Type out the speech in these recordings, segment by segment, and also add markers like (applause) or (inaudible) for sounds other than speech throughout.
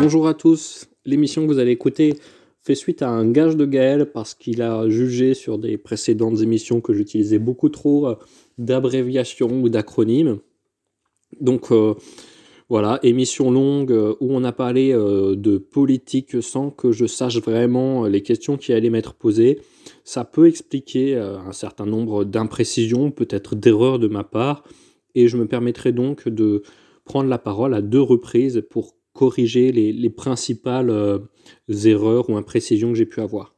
Bonjour à tous. L'émission que vous allez écouter fait suite à un gage de Gaël parce qu'il a jugé sur des précédentes émissions que j'utilisais beaucoup trop euh, d'abréviations ou d'acronymes. Donc euh, voilà, émission longue euh, où on a parlé de politique sans que je sache vraiment les questions qui allaient m'être posées. Ça peut expliquer un certain nombre d'imprécisions, peut-être d'erreurs de ma part, et je me permettrai donc de prendre la parole à deux reprises pour corriger les, principales euh, erreurs ou imprécisions que j'ai pu avoir.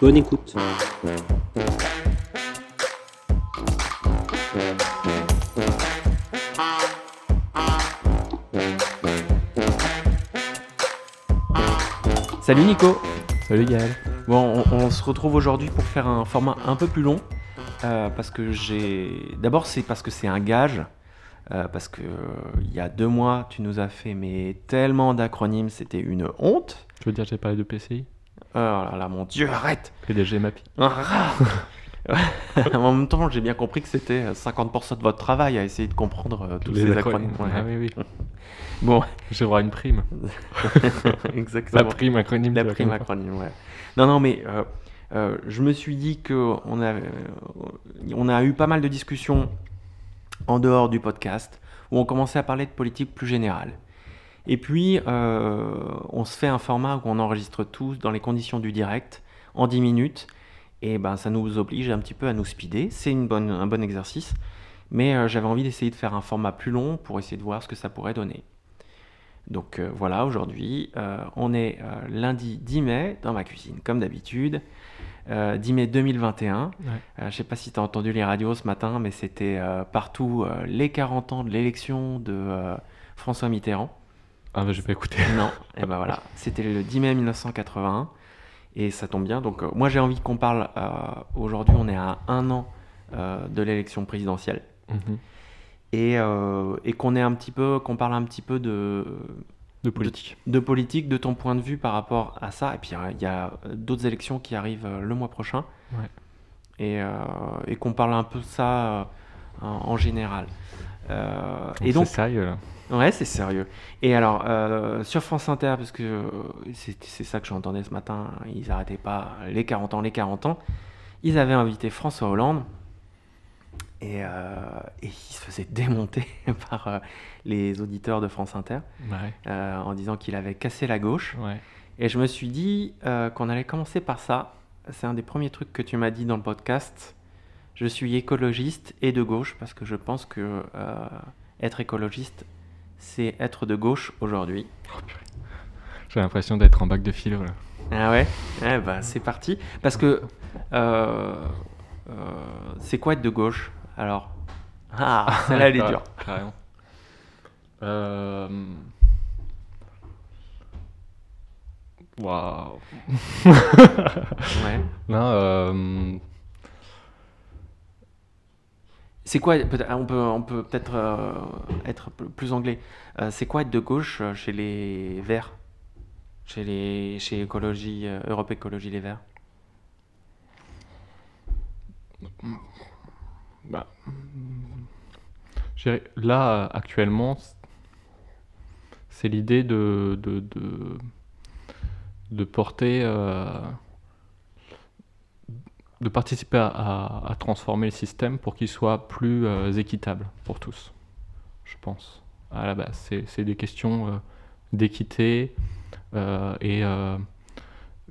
Bonne écoute. Salut Nico Salut Gaël Bon, on, se retrouve aujourd'hui pour faire un format un peu plus long. Euh, parce que j'ai. D'abord, c'est parce que c'est un gage. Euh, parce que euh, il y a deux mois, tu nous as fait mais tellement d'acronymes, c'était une honte. Tu veux dire j'ai parlé de PCI Oh là là, mon Dieu, arrête PDG MAPI. (laughs) En même temps, j'ai bien compris que c'était 50% de votre travail à essayer de comprendre tous ces acronymes. Ah oui, oui. (laughs) bon. J'ai droit à une prime. (laughs) Exactement. La prime acronyme. La prime acronyme, ouais. Non, non, mais je me suis dit qu'on a, on a eu pas mal de discussions en dehors du podcast, où on commençait à parler de politique plus générale. Et puis, euh, on se fait un format où on enregistre tous dans les conditions du direct, en 10 minutes, et ben, ça nous oblige un petit peu à nous speeder. C'est un bon exercice, mais euh, j'avais envie d'essayer de faire un format plus long pour essayer de voir ce que ça pourrait donner. Donc euh, voilà, aujourd'hui, on est lundi 10 mai dans ma cuisine, comme d'habitude. 10 euh, mai 2021. je ne sais pas si tu as entendu les radios ce matin, mais c'était euh, partout euh, les 40 ans de l'élection de François Mitterrand. Ah bah j'ai pas écouté. (laughs) Non, et ben voilà, c'était le 10 mai 1981 et ça tombe bien. Donc moi j'ai envie qu'on parle, aujourd'hui on est à un an de l'élection présidentielle. Mhm. Et, et qu'on un petit peu, qu'on parle un petit peu de, de politique. De, politique, de ton point de vue par rapport à ça. Et puis il y a, d'autres élections qui arrivent euh, le mois prochain. Et, euh, et qu'on parle un peu de ça euh, en, général. et donc, c'est sérieux là. Ouais, c'est sérieux. Et alors, sur France Inter, parce que c'est ça que j'entendais ce matin, ils n'arrêtaient pas les 40 ans, les 40 ans, ils avaient invité François Hollande et, euh, et, il se faisait démonter (laughs) par euh, les auditeurs de France Inter euh, en disant qu'il avait cassé la gauche. Et je me suis dit qu'on allait commencer par ça. C'est un des premiers trucs que tu m'as dit dans le podcast. Je suis écologiste et de gauche parce que je pense que être écologiste, c'est être de gauche aujourd'hui. Oh, J'ai l'impression d'être en bac de philo là. Ah ouais? Eh ben, C'est parti. Parce que c'est quoi être de gauche? Alors (laughs) Ah, celle-là, elle est dure. Carrément. Euh... Waouh. ouais. Non, euh... C'est quoi On peut, on peut peut-être euh, être plus anglais. Euh, c'est quoi être de gauche chez les Verts? Chez les, chez écologie, Europe Écologie Les Verts? Là, actuellement, c'est l'idée de, de, de, porter, euh, de participer à, transformer le système pour qu'il soit plus euh, équitable pour tous, je pense. À la base, c'est des questions euh, d'équité et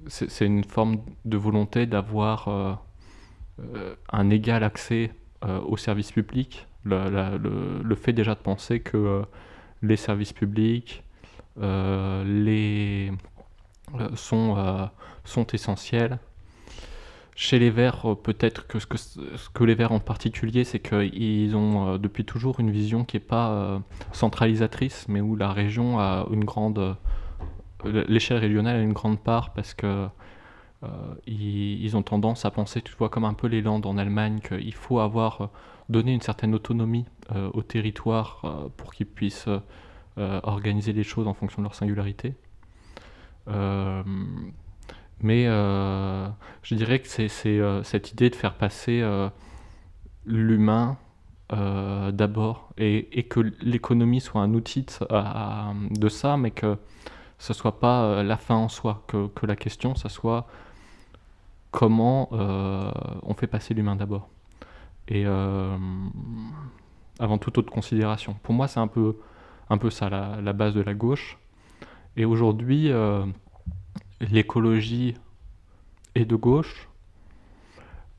c'est une forme de volonté d'avoir un égal accès euh, aux services publics, le, fait déjà de penser que euh, les services publics euh, sont, essentiels. Chez les Verts, peut-être que ce, que ce, que les Verts en particulier, c'est qu'ils ont depuis toujours une vision qui n'est pas centralisatrice, mais où la région a une grande. L'échelle régionale a une grande part parce que euh, ils, ont tendance à penser, tu vois, comme un peu les Landes en Allemagne, qu'il faut avoir euh, donné une certaine autonomie euh, au territoire pour qu'ils puissent organiser les choses en fonction de leur singularité. mais je dirais que c'est cette idée de faire passer l'humain d'abord et, que l'économie soit un outil de, ça, mais que ce soit pas la fin en soi, que, que la question, ça soit comment on fait passer l'humain d'abord. Et avant toute autre considération. Pour moi, c'est un peu, un peu ça, la, base de la gauche. Et aujourd'hui, l'écologie est de gauche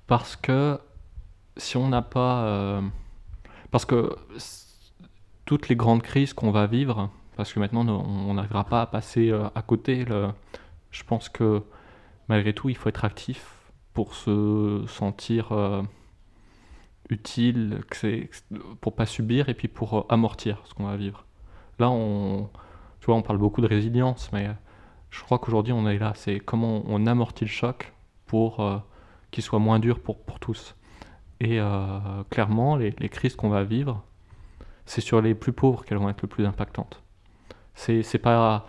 parce que si on n'a pas... Euh, parce que toutes les grandes crises qu'on va vivre, parce que maintenant on n'arrivera pas à passer euh, à côté, je pense que malgré tout, il faut être actif pour se sentir euh, utile, pour pas subir et puis pour amortir ce qu'on va vivre. Là, on, tu vois, on parle beaucoup de résilience, mais je crois qu'aujourd'hui on est là, c'est comment on amortit le choc pour euh, qu'il soit moins dur pour, pour tous. Et euh, clairement, les, les crises qu'on va vivre, c'est sur les plus pauvres qu'elles vont être le plus impactantes. C'est pas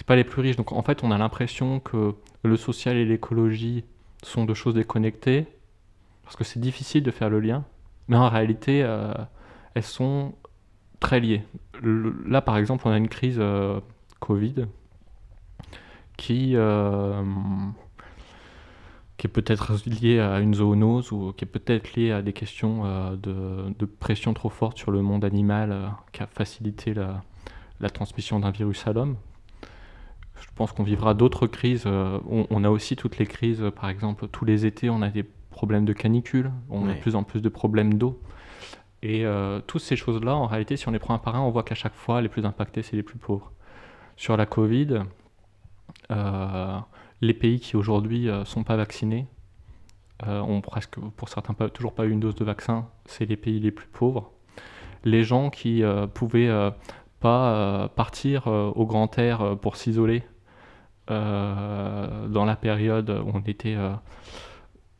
c'est pas les plus riches. Donc en fait, on a l'impression que le social et l'écologie sont deux choses déconnectées parce que c'est difficile de faire le lien. Mais en réalité, euh, elles sont très liées. là, par exemple, on a une crise Covid qui, euh, qui est peut-être lié à une zoonose ou qui est peut-être lié à des questions euh, de, pression trop forte sur le monde animal euh, qui a facilité la, la transmission d'un virus à l'homme. Je pense qu'on vivra d'autres crises. On, a aussi toutes les crises, par exemple, tous les étés, on a des problèmes de canicule, on a de plus en plus de problèmes d'eau. Et toutes ces choses-là, en réalité, si on les prend un par un, on voit qu'à chaque fois, les plus impactés, c'est les plus pauvres. Sur la Covid, euh, les pays qui aujourd'hui ne euh, sont pas vaccinés euh, ont presque, pour certains, pas, toujours pas eu une dose de vaccin. C'est les pays les plus pauvres. Les gens qui pouvaient pas partir au grand air pour s'isoler dans la période où on était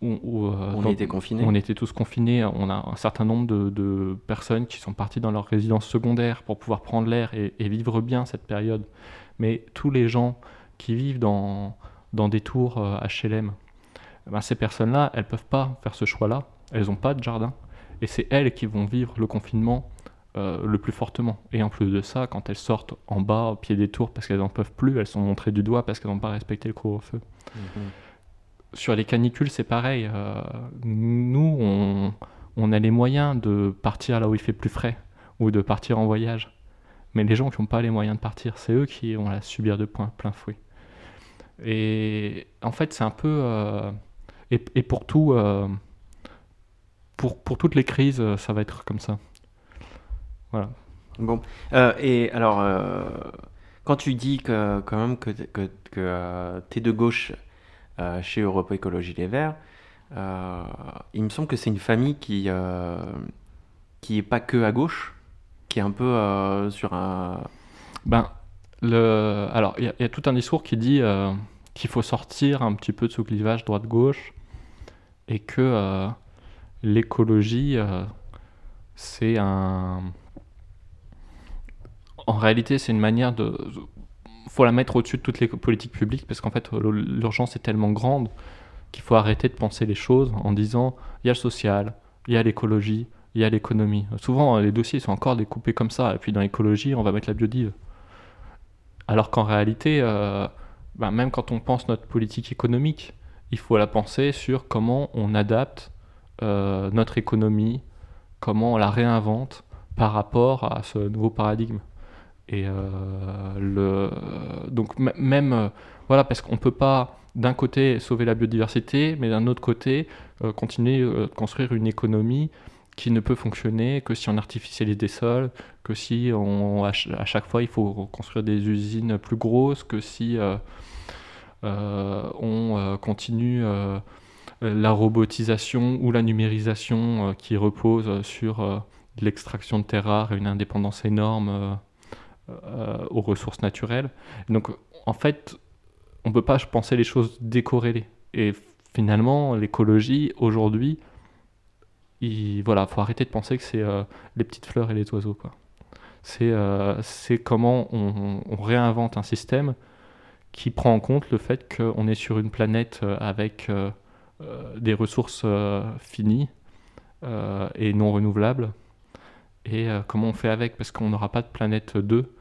où, on était confinés. On était tous confinés. On a un certain nombre de, personnes qui sont parties dans leur résidence secondaire pour pouvoir prendre l'air et, et, vivre bien cette période. Mais tous les gens qui vivent dans, dans des tours HLM, euh, eh ben ces personnes-là, elles ne peuvent pas faire ce choix-là. Elles n'ont pas de jardin. Et c'est elles qui vont vivre le confinement euh, le plus fortement. Et en plus de ça, quand elles sortent en bas, au pied des tours, parce qu'elles n'en peuvent plus, elles sont montrées du doigt parce qu'elles n'ont pas respecté le couvre-feu. Mhm. Sur les canicules, c'est pareil. Euh, nous, on, on, a les moyens de partir là où il fait plus frais ou de partir en voyage. Mais les gens qui n'ont pas les moyens de partir, c'est eux qui vont la subir de plein, plein fouet. Et en fait, c'est un peu. Euh, et, et, pour tout. Pour, pour, toutes les crises, ça va être comme ça. Voilà. Bon. et alors, quand tu dis que, quand même que, que, que tu es de gauche chez Europe Écologie Les Verts, il me semble que c'est une famille qui, qui est pas que à gauche, qui est un peu sur un. Ben, le... alors, il y, a tout un discours qui dit qu'il faut sortir un petit peu de ce clivage droite-gauche et que euh, l'écologie, euh, c'est un... En réalité, c'est une manière de... faut la mettre au-dessus de toutes les politiques publiques parce qu'en fait, l'urgence est tellement grande qu'il faut arrêter de penser les choses en disant il y a le social, il y a l'écologie, il y a l'économie. Souvent, les dossiers sont encore découpés comme ça. Et puis dans l'écologie, on va mettre la biodive. Alors qu'en réalité, euh, bah, même quand on pense notre politique économique, il faut la penser sur comment on adapte euh, notre économie, comment on la réinvente par rapport à ce nouveau paradigme. Et euh, donc même, euh, voilà, parce qu'on ne peut pas d'un côté sauver la biodiversité, mais d'un autre côté continuer à construire une économie qui ne peut fonctionner que si on artificialise des sols, que si à, chaque fois il faut construire des usines plus grosses, que si euh, euh, on euh, continue la robotisation ou la numérisation qui repose sur l'extraction de terres rares et une indépendance énorme aux ressources naturelles. Donc en fait, on ne peut pas penser les choses décorrélées. Et finalement, l'écologie aujourd'hui, il voilà, faut arrêter de penser que c'est euh, les petites fleurs et les oiseaux. Euh, c'est comment on, réinvente un système qui prend en compte le fait qu'on est sur une planète euh, avec des ressources finies et non renouvelables et comment on fait avec, parce qu'on n'aura pas de planète 2.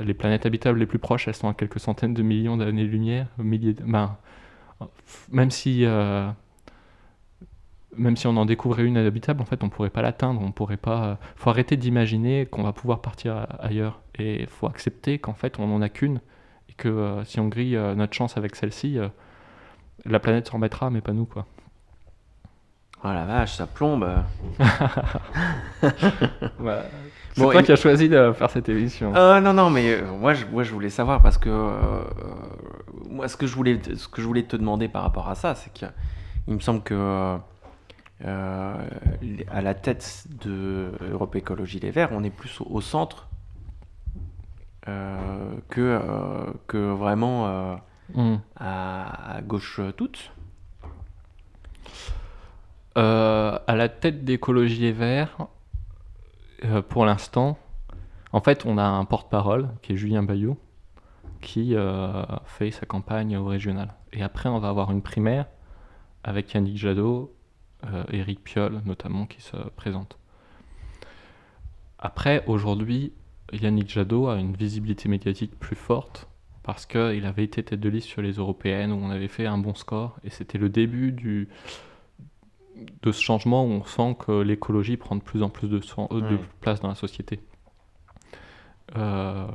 Les planètes habitables les plus proches, elles sont à quelques centaines de millions d'années-lumière, milliers ben, même si même si on en découvrait une habitable, en fait, on pourrait pas l'atteindre. On pourrait pas. Faut arrêter d'imaginer qu'on va pouvoir partir ailleurs. Et il faut accepter qu'en fait, on n'en a qu'une. Et que euh, si on grille euh, notre chance avec celle-ci, euh, la planète s'en remettra, mais pas nous, quoi. Oh la vache, ça plombe. (laughs) C'est toi qui as choisi de faire cette émission. non, non, mais moi, je, moi, je voulais savoir parce que moi, ce que je voulais, ce que je voulais te demander par rapport à ça, c'est qu'il me semble que euh, à la tête de Europe Écologie Les Verts, on est plus au, centre euh, que, euh, que vraiment hmm. à, gauche toute. À la tête d'Écologie Les Verts, pour l'instant, en fait, on a un porte-parole qui est Julien Bayou qui fait sa campagne au régional. Et après, on va avoir une primaire avec Yannick Jadot Eric euh, Piolle notamment qui se présente. Après, aujourd'hui, Yannick Jadot a une visibilité médiatique plus forte parce qu'il avait été tête de liste sur les européennes où on avait fait un bon score et c'était le début du, de ce changement où on sent que l'écologie prend de plus en plus de, de place dans la société. Euh,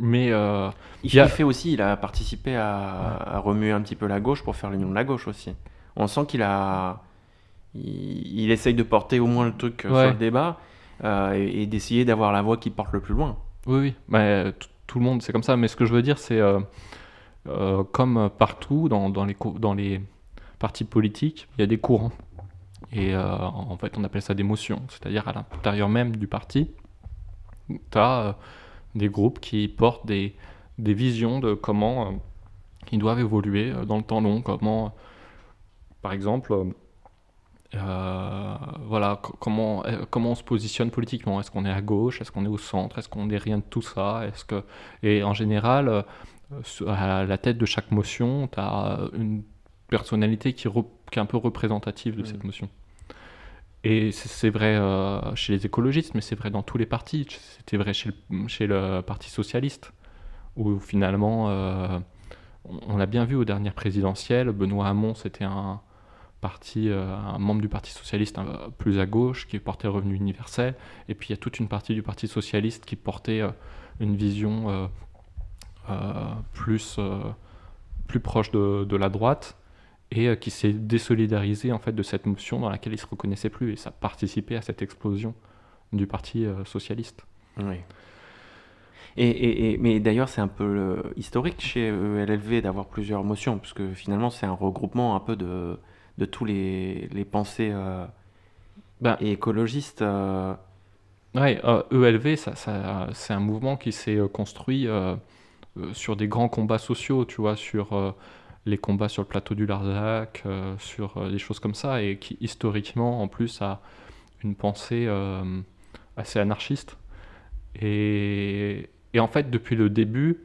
mais euh, il, a... fait aussi, il a participé à, à, remuer un petit peu la gauche pour faire l'union de la gauche aussi. On sent qu'il a, il, essaye de porter au moins le truc euh, sur le débat euh, et, d'essayer d'avoir la voix qui porte le plus loin. Oui, oui, mais tout le monde c'est comme ça. Mais ce que je veux dire, c'est euh, comme partout dans, dans, les, dans les partis politiques, il y a des courants. Et en fait, on appelle ça des motions. C'est-à-dire à, l'intérieur même du parti, tu as des groupes qui portent des, des visions de comment ils doivent évoluer dans le temps long. Comment, par exemple, euh, voilà, comment, euh, comment on se positionne politiquement. Est-ce qu'on est à gauche? Est-ce qu'on est au centre? Est-ce qu'on est rien de tout ça? Est-ce que... Et en général, euh, à la tête de chaque motion, tu as une personnalité qui, qui, est un peu représentative de cette motion. Et c'est vrai chez les écologistes, mais c'est vrai dans tous les partis. C'était vrai chez le, le, Parti socialiste, où finalement, on l'a bien vu aux dernières présidentielles, Benoît Hamon, c'était un, parti, euh, un membre du Parti socialiste plus à gauche qui portait revenu universel, et puis il y a toute une partie du Parti socialiste qui portait euh, une vision euh, plus, plus proche de, la droite et qui s'est désolidarisé en fait de cette motion dans laquelle il se reconnaissait plus et ça participait à cette explosion du Parti socialiste. Oui. Et, et, mais d'ailleurs, c'est un peu historique chez ELLV d'avoir plusieurs motions, puisque finalement, c'est un regroupement un peu de, de tous les, les pensées euh, ben, écologistes. Euh. Ouais, ELV, euh, e ça, ça, c'est un mouvement qui s'est construit sur des grands combats sociaux, tu vois, sur les combats sur le plateau du Larzac, sur des choses comme ça, et qui historiquement, en plus, a une pensée assez anarchiste. Et, en fait, depuis le début,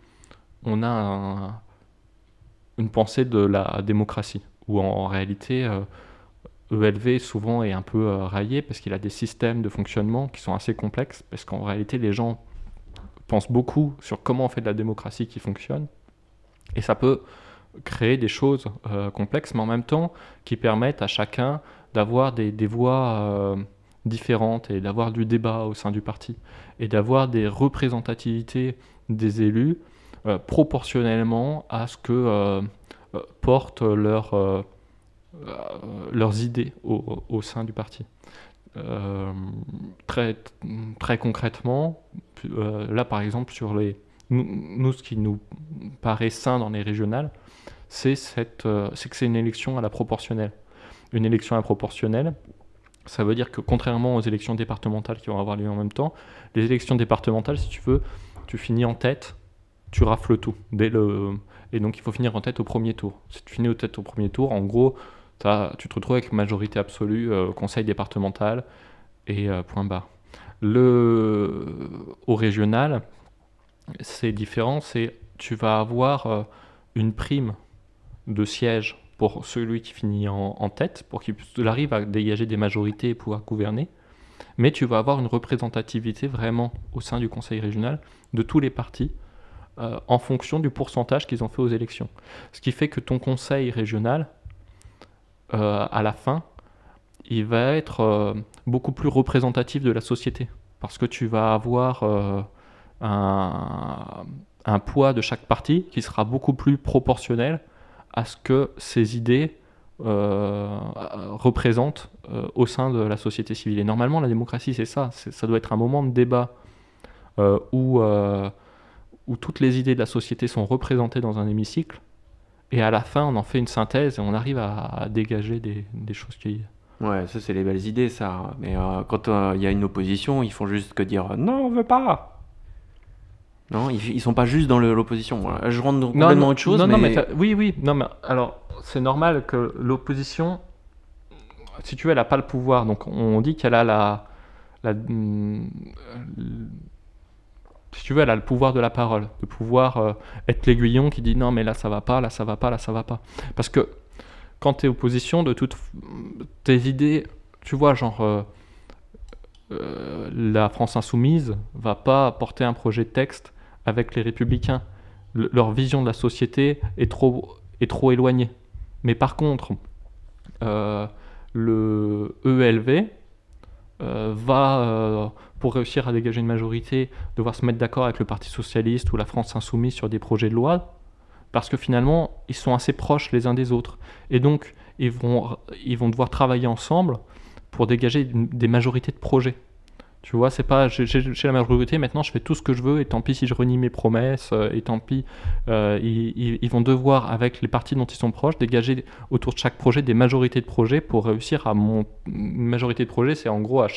on a une pensée de la démocratie où en réalité ELV euh, e souvent est un peu euh, raillé parce qu'il a des systèmes de fonctionnement qui sont assez complexes, parce qu'en réalité les gens pensent beaucoup sur comment on fait de la démocratie qui fonctionne, et ça peut créer des choses euh, complexes, mais en même temps qui permettent à chacun d'avoir des, des, voix différentes et d'avoir du débat au sein du parti, et d'avoir des représentativités des élus proportionnellement à ce que euh, portent leur, euh, euh, leurs idées au, sein du parti. très, très concrètement, là par exemple, sur les, nous, ce qui nous paraît sain dans les régionales, c'est que c'est une élection à la proportionnelle. Une élection à la proportionnelle, ça veut dire que contrairement aux élections départementales qui vont avoir lieu en même temps, les élections départementales, si tu veux, tu finis en tête, tu rafles tout. Dès le, et donc il faut finir en tête au premier tour. Si tu finis en tête au premier tour, en gros, tu te retrouves avec majorité absolue au euh, conseil départemental et euh, point barre. Le, au régional, c'est différent, c'est tu vas avoir euh, une prime de siège pour celui qui finit en, tête, pour qu'il arrive à dégager des majorités et pouvoir gouverner. mais tu vas avoir une représentativité vraiment au sein du conseil régional de tous les partis euh, en fonction du pourcentage qu'ils ont fait aux élections. Ce qui fait que ton conseil régional, euh, à la fin, il va être euh, beaucoup plus représentatif de la société. Parce que tu vas avoir un, poids de chaque parti qui sera beaucoup plus proportionnel à ce que ces idées représentent au sein de la société civile. Et normalement, la démocratie, c'est ça. Ça doit être un moment de débat où où toutes les idées de la société sont représentées dans un hémicycle, et à la fin, on en fait une synthèse et on arrive à, dégager des, choses qui. Ouais, ça c'est les belles idées, ça. Mais euh, quand euh, il y a une opposition, ils font juste que dire non, on veut pas. Non, ils, sont pas juste dans l'opposition. Je rentre dans complètement autre chose. Non, mais... non, mais oui, oui. Non, mais alors c'est normal que l'opposition, si tu veux, elle n'a pas le pouvoir. Donc on dit qu'elle a la, la si tu veux, elle a le pouvoir de la parole, de pouvoir euh, être l'aiguillon qui dit non, mais là ça va pas, là ça va pas, là ça va pas. Parce que quand tu es opposition, de toutes tes idées, tu vois, genre euh, euh, la France insoumise va pas porter un projet de texte avec les républicains. leur vision de la société est trop, est trop éloignée. Mais par contre, le ELV va pour réussir à dégager une majorité, devoir se mettre d'accord avec le Parti socialiste ou la France insoumise sur des projets de loi, parce que finalement, ils sont assez proches les uns des autres. Et donc, ils vont, ils vont devoir travailler ensemble pour dégager des majorités de projets. Tu vois, c'est pas j'ai la majorité, maintenant je fais tout ce que je veux, et tant pis si je renie mes promesses, euh, et tant pis, euh, ils, ils, vont devoir, avec les partis dont ils sont proches, dégager autour de chaque projet des majorités de projets pour réussir à mon. Une majorité de projets, c'est en gros à,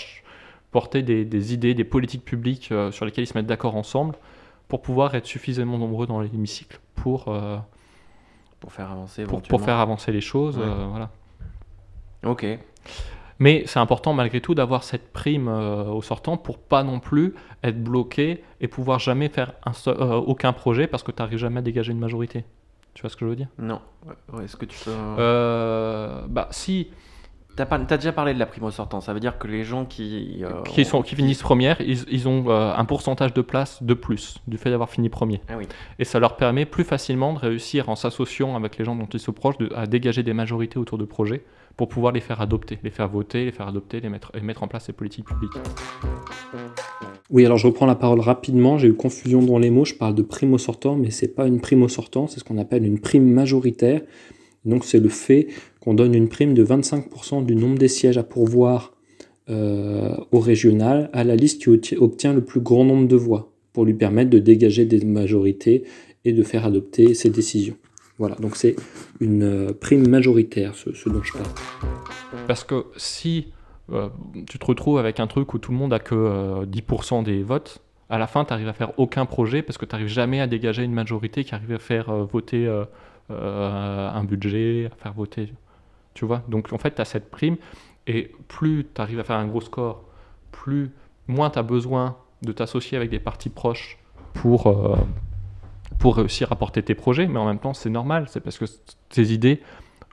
porter des, idées, des politiques publiques euh, sur lesquelles ils se mettent d'accord ensemble pour pouvoir être suffisamment nombreux dans l'hémicycle pour, euh, pour, faire avancer pour, pour, faire avancer les choses. Euh, voilà. Ok. Mais c'est important malgré tout d'avoir cette prime au sortant pour pas non plus être bloqué et pouvoir jamais faire un aucun projet parce que tu n'arrives jamais à dégager une majorité. Tu vois ce que je veux dire? Non. Est-ce que tu peux. bah, si tu as, déjà parlé de la prime au sortant, ça veut dire que les gens qui... Euh, qui, sont, qui finissent première, ils, ont euh, un pourcentage de place de plus du fait d'avoir fini premier. Ah Et ça leur permet plus facilement de réussir en s'associant avec les gens dont ils sont proches à dégager des majorités autour de projets pour pouvoir les faire adopter, les faire voter, les faire adopter les mettre, et mettre en place ces politiques publiques. Oui, alors je reprends la parole rapidement. J'ai eu confusion dans les mots. Je parle de prime au sortant, mais c'est pas une prime au sortant, c'est ce qu'on appelle une prime majoritaire. Donc c'est le fait qu'on donne une prime de 25% du nombre des sièges à pourvoir euh, au régional à la liste qui obtient le plus grand nombre de voix pour lui permettre de dégager des majorités et de faire adopter ses décisions. Voilà, donc c'est une euh, prime majoritaire, ce, dont je parle. Parce que si euh, tu te retrouves avec un truc où tout le monde a que 10% des votes, à la fin, tu n'arrives à faire aucun projet parce que tu n'arrives jamais à dégager une majorité qui arrive à faire voter euh, un budget, à faire voter. Tu vois Donc en fait, tu as cette prime et plus tu arrives à faire un gros score, plus moins tu as besoin de t'associer avec des partis proches pour, euh, pour réussir à porter tes projets, mais en même temps, c'est normal, c'est parce que tes idées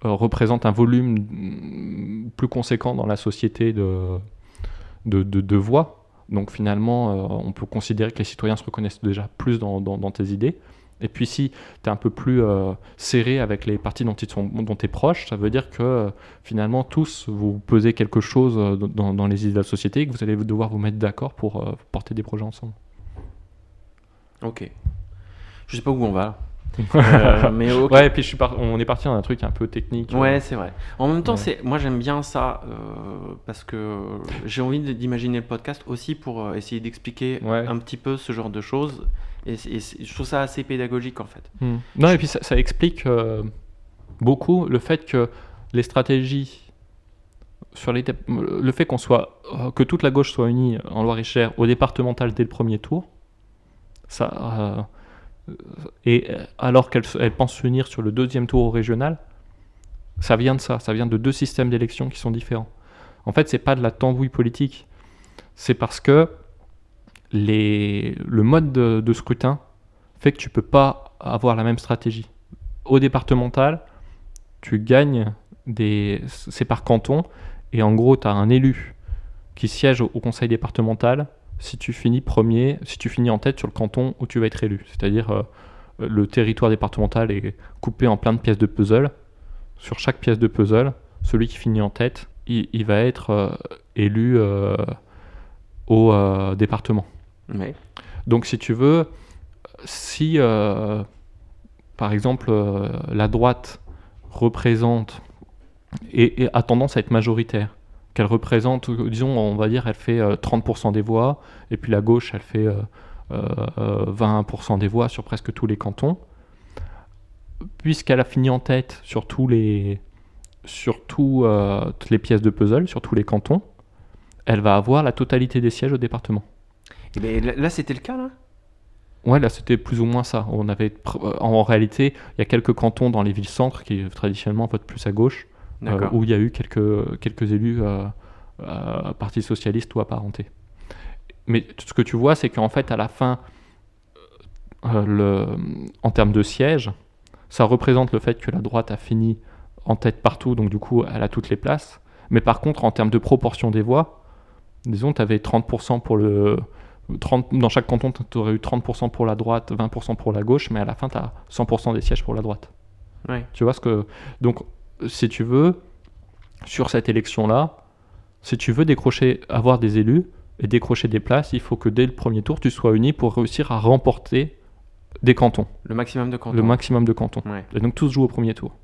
euh, représentent un volume plus conséquent dans la société de, de, voix. Donc finalement, on peut considérer que les citoyens se reconnaissent déjà plus dans, dans, dans tes idées. Et puis si tu es un peu plus euh, serré avec les parties dont tu es proche, ça veut dire que euh, finalement tous vous pesez quelque chose euh, dans, les idées de la société et que vous allez devoir vous mettre d'accord pour porter des projets ensemble. Ok. Je sais pas où on va. (laughs) mais Ouais, et puis je suis on est parti dans un truc un peu technique. Ouais, c'est vrai. En même temps, c'est moi j'aime bien ça parce que j'ai envie d'imaginer le podcast aussi pour essayer d'expliquer un petit peu ce genre de choses et, je trouve ça assez pédagogique en fait. Hmm. Non, et puis ça, explique euh, beaucoup le fait que les stratégies sur les le fait qu'on soit euh, que toute la gauche soit unie en Loire-et-Cher au départemental dès le premier tour, ça euh, et alors qu'elle elle pense s'unir sur le deuxième tour au régional, ça vient de ça, ça vient de deux systèmes d'élection qui sont différents. En fait, c'est pas de la tambouille politique, c'est parce que le mode de, scrutin fait que tu peux pas avoir la même stratégie. Au départemental, tu gagnes des. C'est par canton, et en gros, tu as un élu qui siègent au, au conseil départemental si tu finis premier, si tu finis en tête sur le canton où tu vas être élu. C'est-à-dire euh, le territoire départemental est coupé en plein de pièces de puzzle. Sur chaque pièce de puzzle, celui qui finit en tête, il, il va être euh, élu euh, au département. Ouais. Donc si tu veux, si par exemple la droite représente et, et a tendance à être majoritaire, qu'elle représente, euh, disons, on va dire, elle fait euh, 30% des voix, et puis la gauche, elle fait euh, euh, 20% des voix sur presque tous les cantons, puisqu'elle a fini en tête sur tous les sur tout, euh, toutes les pièces de puzzle, sur tous les cantons, elle va avoir la totalité des sièges au département. Et ben, là, c'était le cas, là? Ouais, là c'était plus ou moins ça. On avait euh, en réalité, il y a quelques cantons dans les villes-centres qui euh, traditionnellement votent plus à gauche, euh. Où il y a eu quelques, quelques élus euh, euh, Parti socialiste ou apparentés. Mais ce que tu vois, c'est qu'en fait, à la fin, euh, le, en termes de sièges, ça représente le fait que la droite a fini en tête partout, donc du coup, elle a toutes les places. Mais par contre, en termes de proportion des voix, disons, tu avais 30% pour le. 30, dans chaque canton, tu aurais eu 30% pour la droite, 20% pour la gauche, mais à la fin, tu as 100% des sièges pour la droite. Ouais. Tu vois ce que. Donc, si tu veux, sur cette élection-là, si tu veux décrocher, avoir des élus et décrocher des places, il faut que dès le premier tour, tu sois uni pour réussir à remporter des cantons, Le maximum de cantons. le maximum de cantons. Ouais. Et donc, tous jouent au premier tour.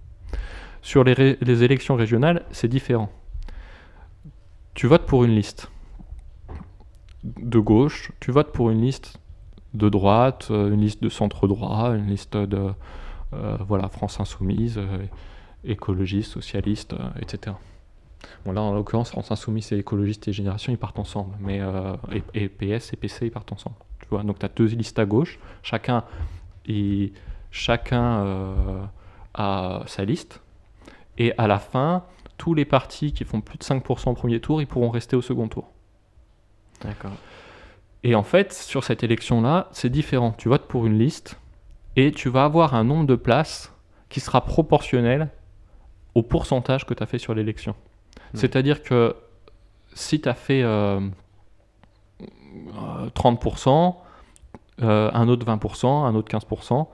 Sur les, ré- les élections régionales, c'est différent. Tu votes pour une liste de gauche, tu votes pour une liste de droite, euh, une liste de centre droit, une liste de euh, voilà, France Insoumise, euh, écologiste, socialiste, euh, etc. Bon, là, en l'occurrence, France Insoumise et écologiste et Génération, ils partent ensemble. Mais euh, et, et PS et PC, ils partent ensemble. Tu vois Donc, tu as deux listes à gauche. Chacun, il- chacun euh, a sa liste. Et à la fin, tous les partis qui font plus de 5% au premier tour, ils pourront rester au second tour. D'accord. Et en fait, sur cette élection-là, c'est différent. Tu votes pour une liste et tu vas avoir un nombre de places qui sera proportionnel au pourcentage que tu as fait sur l'élection. Hmm. C'est-à-dire que si tu as fait euh, euh, 30%, euh, un autre 20%, un autre 15%,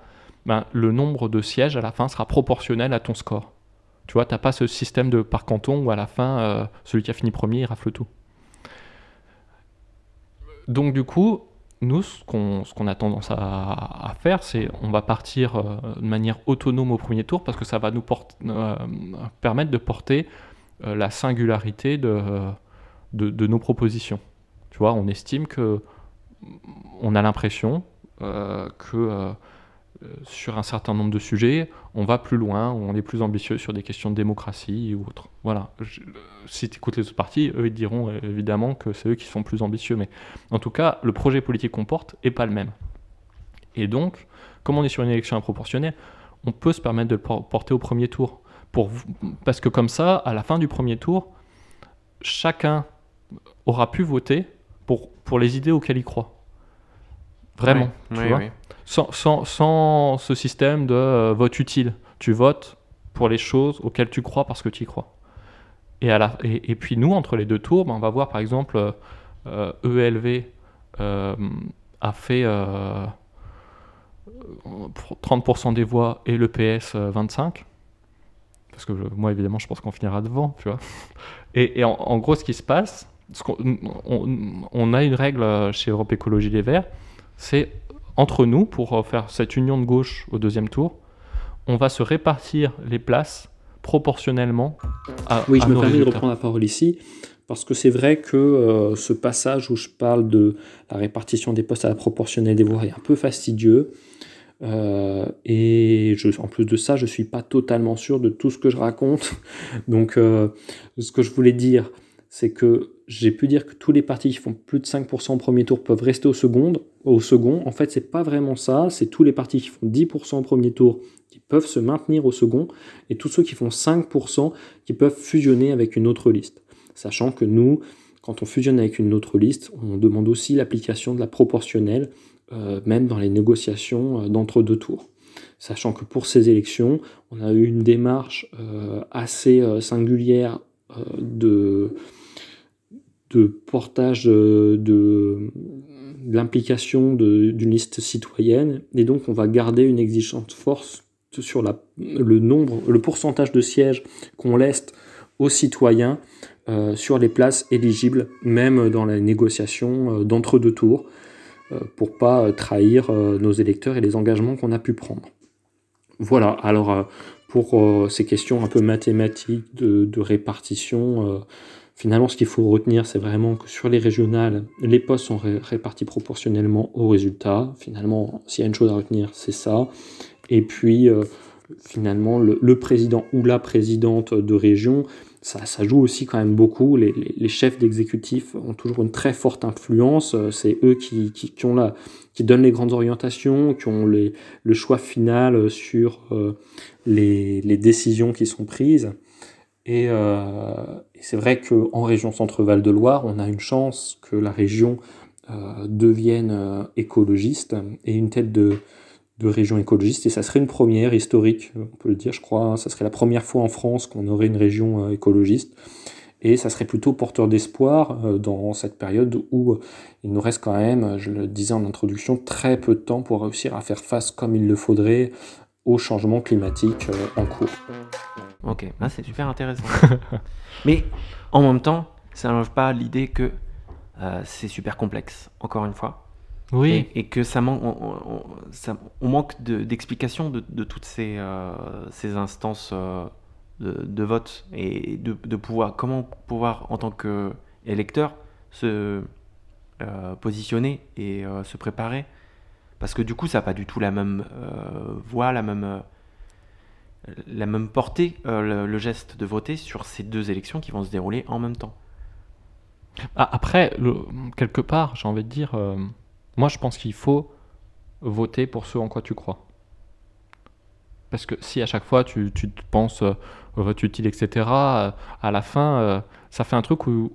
ben, le nombre de sièges à la fin sera proportionnel à ton score. Tu vois, tu n'as pas ce système de par canton où à la fin, euh, celui qui a fini premier, il rafle tout. Donc du coup, nous, ce qu'on a tendance à, faire, c'est on va partir euh, de manière autonome au premier tour parce que ça va nous euh, permettre de porter euh, la singularité de, de, de nos propositions. Tu vois, on estime que on a l'impression que sur un certain nombre de sujets, on va plus loin, on est plus ambitieux sur des questions de démocratie ou autre. Voilà. Je- si tu écoutes les autres partis, eux, ils diront euh, évidemment que c'est eux qui sont plus ambitieux. Mais en tout cas, le projet politique qu'on porte n'est pas le même. Et donc, comme on est sur une élection improportionnelle, on peut se permettre de le por- porter au premier tour. Parce que comme ça, à la fin du premier tour, chacun aura pu voter pour, pour les idées auxquelles il croit. Vraiment. Tu vois sans, sans- sans ce système de euh, vote utile. Tu votes pour les choses auxquelles tu crois parce que tu y crois. Et, à la, et, et puis nous, entre les deux tours, ben, on va voir par exemple euh, euh, ELV euh, a fait euh, pour 30% des voix et le PS euh, 25. Parce que je- moi, évidemment, je pense qu'on finira devant, tu vois. Et, et en, en gros, ce qui se passe, on, on a une règle chez Europe Écologie Les Verts, c'est entre nous, pour euh, faire cette union de gauche au deuxième tour, on va se répartir les places proportionnellement à, Oui, à je me permets de reprendre la parole ici, parce que c'est vrai que euh, ce passage où je parle de la répartition des postes à la proportionnelle des voix est un peu fastidieux. Euh, et je, en plus de ça, je suis pas totalement sûr de tout ce que je raconte. (laughs) Donc, euh, ce que je voulais dire, c'est que j'ai pu dire que tous les partis qui font plus de 5% au premier tour peuvent rester au second. Au second, en fait, c'est pas vraiment ça. C'est tous les partis qui font 10% au premier tour qui peuvent se maintenir au second, et tous ceux qui font 5% qui peuvent fusionner avec une autre liste. Sachant que nous, quand on fusionne avec une autre liste, on demande aussi l'application de la proportionnelle, euh, même dans les négociations euh, d'entre-deux tours. Sachant que pour ces élections, on a eu une démarche euh, assez singulière de, portage de, de l'implication d'une liste citoyenne, et donc on va garder une exigence force sur le nombre, le pourcentage de sièges qu'on laisse aux citoyens euh, sur les places éligibles, même dans la négociation euh, d'entre-deux tours, euh, pour pas trahir nos électeurs et les engagements qu'on a pu prendre. Voilà, alors pour ces questions un peu mathématiques de, répartition, finalement ce qu'il faut retenir, c'est vraiment que sur les régionales, les postes sont répartis proportionnellement aux résultats. Finalement, s'il y a une chose à retenir, c'est ça. Et puis, finalement, le, le, président ou la présidente de région ça, joue aussi quand même beaucoup. Les, chefs d'exécutif ont toujours une très forte influence. Euh, c'est eux qui, ont la, qui donnent les grandes orientations, qui ont le choix final sur euh, les, décisions qui sont prises. Et, euh, c'est vrai qu'en région Centre-Val de Loire, on a une chance que la région devienne écologiste et une tête de, de région écologiste et ça serait une première historique, on peut le dire, je crois. Ça serait la première fois en France qu'on aurait une région euh, écologiste et ça serait plutôt porteur d'espoir euh, dans cette période où euh, il nous reste quand même, je le disais en introduction, très peu de temps pour réussir à faire face comme il le faudrait au changement climatique en cours. Ok, ah, c'est super intéressant. (laughs) Mais en même temps, ça n'enlève pas l'idée que c'est super complexe, encore une fois. Oui. Et, que ça, manque on, manque d'explications de, toutes ces, euh, ces instances euh, de, vote et de, pouvoir, comment pouvoir, en tant qu'électeur, se euh, positionner et se préparer. Parce que du coup, ça n'a pas du tout la même voix, la même, la même portée, le, geste de voter sur ces deux élections qui vont se dérouler en même temps. Ah, après, quelque part, j'ai envie de dire moi, je pense qu'il faut voter pour ce en quoi tu crois. Parce que si à chaque fois tu, tu penses euh, vote utile, etc., euh, à la fin, euh, ça fait un truc où,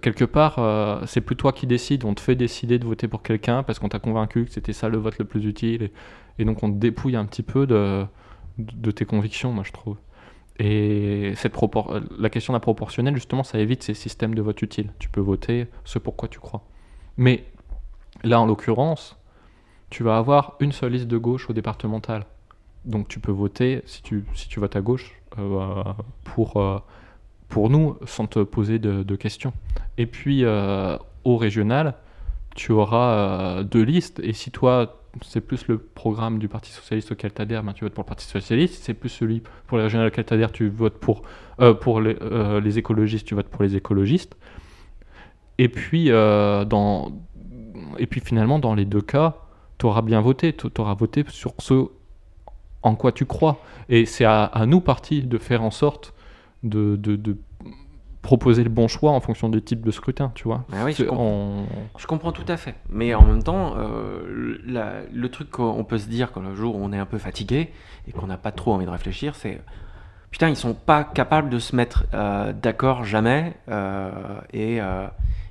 quelque part, c'est plus toi qui décides, on te fait décider de voter pour quelqu'un parce qu'on t'a convaincu que c'était ça le vote le plus utile, et, donc on te dépouille un petit peu de, de tes convictions, moi je trouve. Et cette la question de la proportionnelle, justement, ça évite ces systèmes de vote utile. Tu peux voter ce pourquoi tu crois. Mais Là, en l'occurrence, tu vas avoir une seule liste de gauche au départemental. Donc tu peux voter, si tu, votes à gauche, euh, pour, euh, pour nous, sans te poser de, questions. Et puis, euh, au régional, tu auras deux listes. Et si toi, c'est plus le programme du Parti Socialiste auquel tu adhères, ben, tu votes pour le Parti Socialiste. Si c'est plus celui pour les régionales auquel tu adhères, tu votes pour, pour les, les, écologistes, tu votes pour les écologistes. Et puis, dans et puis finalement, dans les deux cas, tu auras bien voté, tu auras voté sur ce en quoi tu crois. Et c'est à, nous, partis, de faire en sorte de, de, proposer le bon choix en fonction du type de scrutin, tu vois. Ah oui, je, comprends. tout à fait. Mais en même temps, euh, le truc qu'on peut se dire quand le jour où on est un peu fatigué et qu'on n'a pas trop envie de réfléchir, c'est putain, ils sont pas capables de se mettre euh, d'accord jamais. Euh, et,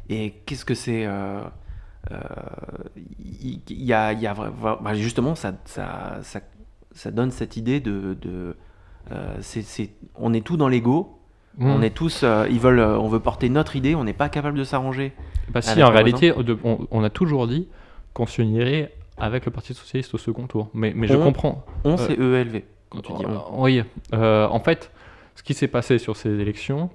et qu'est-ce que c'est il y, a, y a bah, justement ça, ça, ça, ça, donne cette idée de, de euh, c'est, on est tous dans l'ego. Mmh. on est tous euh, ils veulent on veut porter notre idée on n'est pas capable de s'arranger. Bah si en réalité on, a toujours dit qu'on s'unirait avec le Parti socialiste au second tour. Mais, mais je comprends. on c'est ELV quand tu dis oui. En fait ce qui s'est passé sur ces élections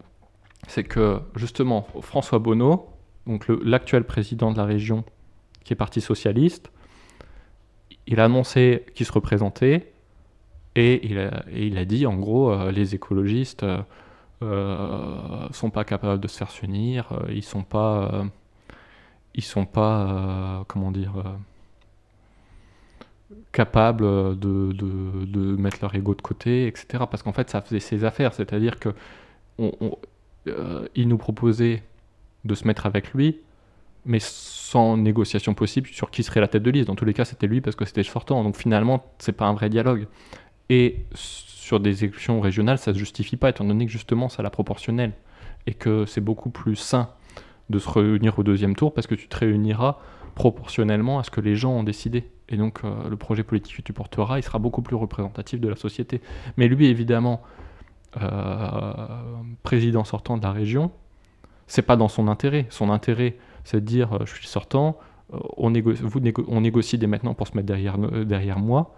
c'est que justement François Bonneau donc l'actuel président de la région, qui est parti socialiste, il a annoncé qu'il se représentait et il a, dit en gros euh, les écologistes euh, euh, sont pas capables de se faire s'unir, ils sont pas ils sont pas comment dire capables de, de, mettre leur ego de côté, etc. Parce qu'en fait ça faisait ses affaires, c'est-à-dire que nous proposait de se mettre avec lui, mais sans négociation possible sur qui serait la tête de liste. Dans tous les cas, c'était lui parce que c'était sortant. Donc finalement, c'est pas un vrai dialogue. Et sur des élections régionales, ça se justifie pas, étant donné que justement, ça la proportionnelle. Et que c'est beaucoup plus sain de se réunir au deuxième tour parce que tu te réuniras proportionnellement à ce que les gens ont décidé. Et donc, euh, le projet politique que tu porteras, il sera beaucoup plus représentatif de la société. Mais lui, évidemment, euh, président sortant de la région, c'est pas dans son intérêt. Son intérêt, c'est de dire euh, je suis sortant, euh, on, négocie, vous on négocie dès maintenant pour se mettre derrière, euh, derrière moi.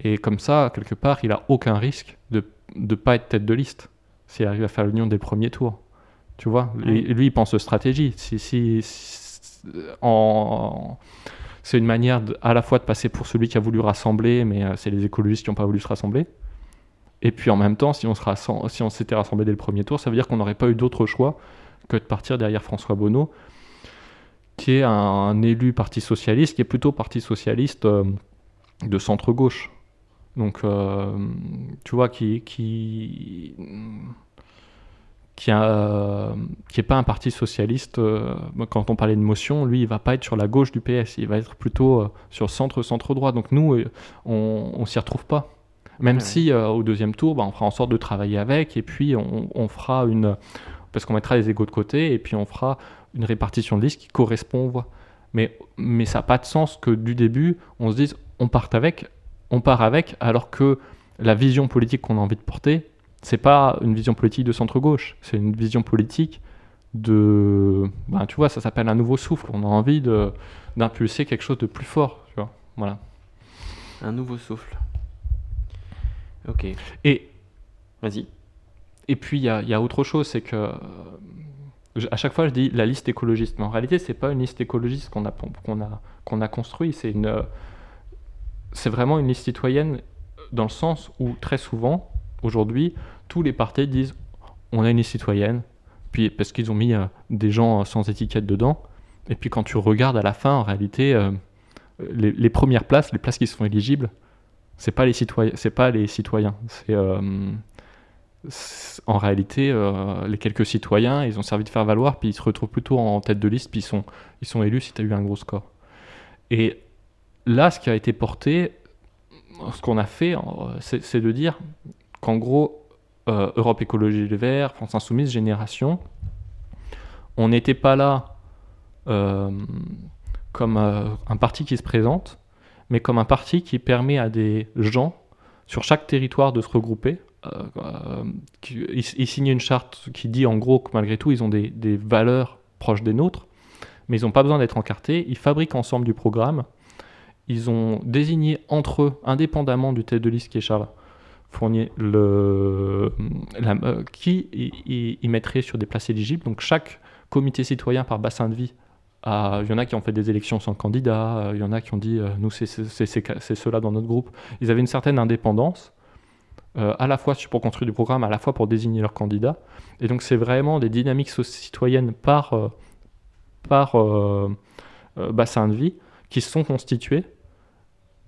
Et comme ça, quelque part, il a aucun risque de ne pas être tête de liste s'il arrive à faire l'union des premiers tours. Tu vois, lui, lui, il pense stratégie. Si, si, en, c'est une manière à la fois de passer pour celui qui a voulu rassembler, mais c'est les écologistes qui n'ont pas voulu se rassembler. Et puis en même temps, si on, si on s'était rassemblé dès le premier tour, ça veut dire qu'on n'aurait pas eu d'autre choix que de partir derrière François Bonneau, qui est un, élu parti socialiste, qui est plutôt parti socialiste euh, de centre-gauche. Donc, euh, tu vois, qui qui qui a, qui est pas un parti socialiste. Euh, quand on parlait de motion, lui, il va pas être sur la gauche du PS, il va être plutôt sur centre centre droit. Donc nous, on, on s'y retrouve pas. Même si au deuxième tour, bah, on fera en sorte de travailler avec, et puis on, on fera une, parce qu'on mettra les égaux de côté et puis on fera une répartition de listes qui correspond aux voix. Mais, mais ça n'a pas de sens que du début, on se dise on part avec, on part avec, alors que la vision politique qu'on a envie de porter, c'est pas une vision politique de centre-gauche, c'est une vision politique de. Ben, tu vois, ça s'appelle un nouveau souffle. On a envie d'impulser quelque chose de plus fort. Tu vois, voilà. Un nouveau souffle. Ok. Et. Vas-y. Et puis, il y, a, autre chose, c'est que. à chaque fois, je dis la liste écologiste. Mais en réalité, c'est pas une liste écologiste qu'on a, qu'on construit. C'est une. C'est vraiment une liste citoyenne dans le sens où, très souvent, aujourd'hui, tous les partis disent on a une liste citoyenne, puis parce qu'ils ont mis euh, des gens sans étiquette dedans. Et puis quand tu regardes à la fin, en réalité, euh, les, premières places, les places qui sont éligibles, c'est pas les citoyens, c'est pas les citoyens, c'est euh, en réalité, euh, les quelques citoyens, ils ont servi de faire valoir, puis ils se retrouvent plutôt en tête de liste, puis ils sont, ils sont élus si tu as eu un gros score. Et là, ce qui a été porté, ce qu'on a fait, c'est de dire qu'en gros, euh, Europe Écologie Les Verts, France Insoumise, Génération, on n'était pas là euh, comme un parti qui se présente, mais comme un parti qui permet à des gens sur chaque territoire de se regrouper euh, ils, signent une charte qui dit en gros que malgré tout, ils ont des, valeurs proches des nôtres, mais ils n'ont pas besoin d'être encartés. Ils fabriquent ensemble du programme. Ils ont désigné entre eux, indépendamment du tête de liste qui est Charles Fournier, euh, qui ils mettrait sur des places éligibles. Donc chaque comité citoyen par bassin de vie il y en a qui ont fait des élections sans candidat, il y en a qui ont dit nous c'est cela dans notre groupe. Ils avaient une certaine indépendance euh, à la fois pour construire du programme, à la fois pour désigner leurs candidats. Et donc c'est vraiment des dynamiques citoyennes par, euh, par euh, bassin de vie qui sont constituées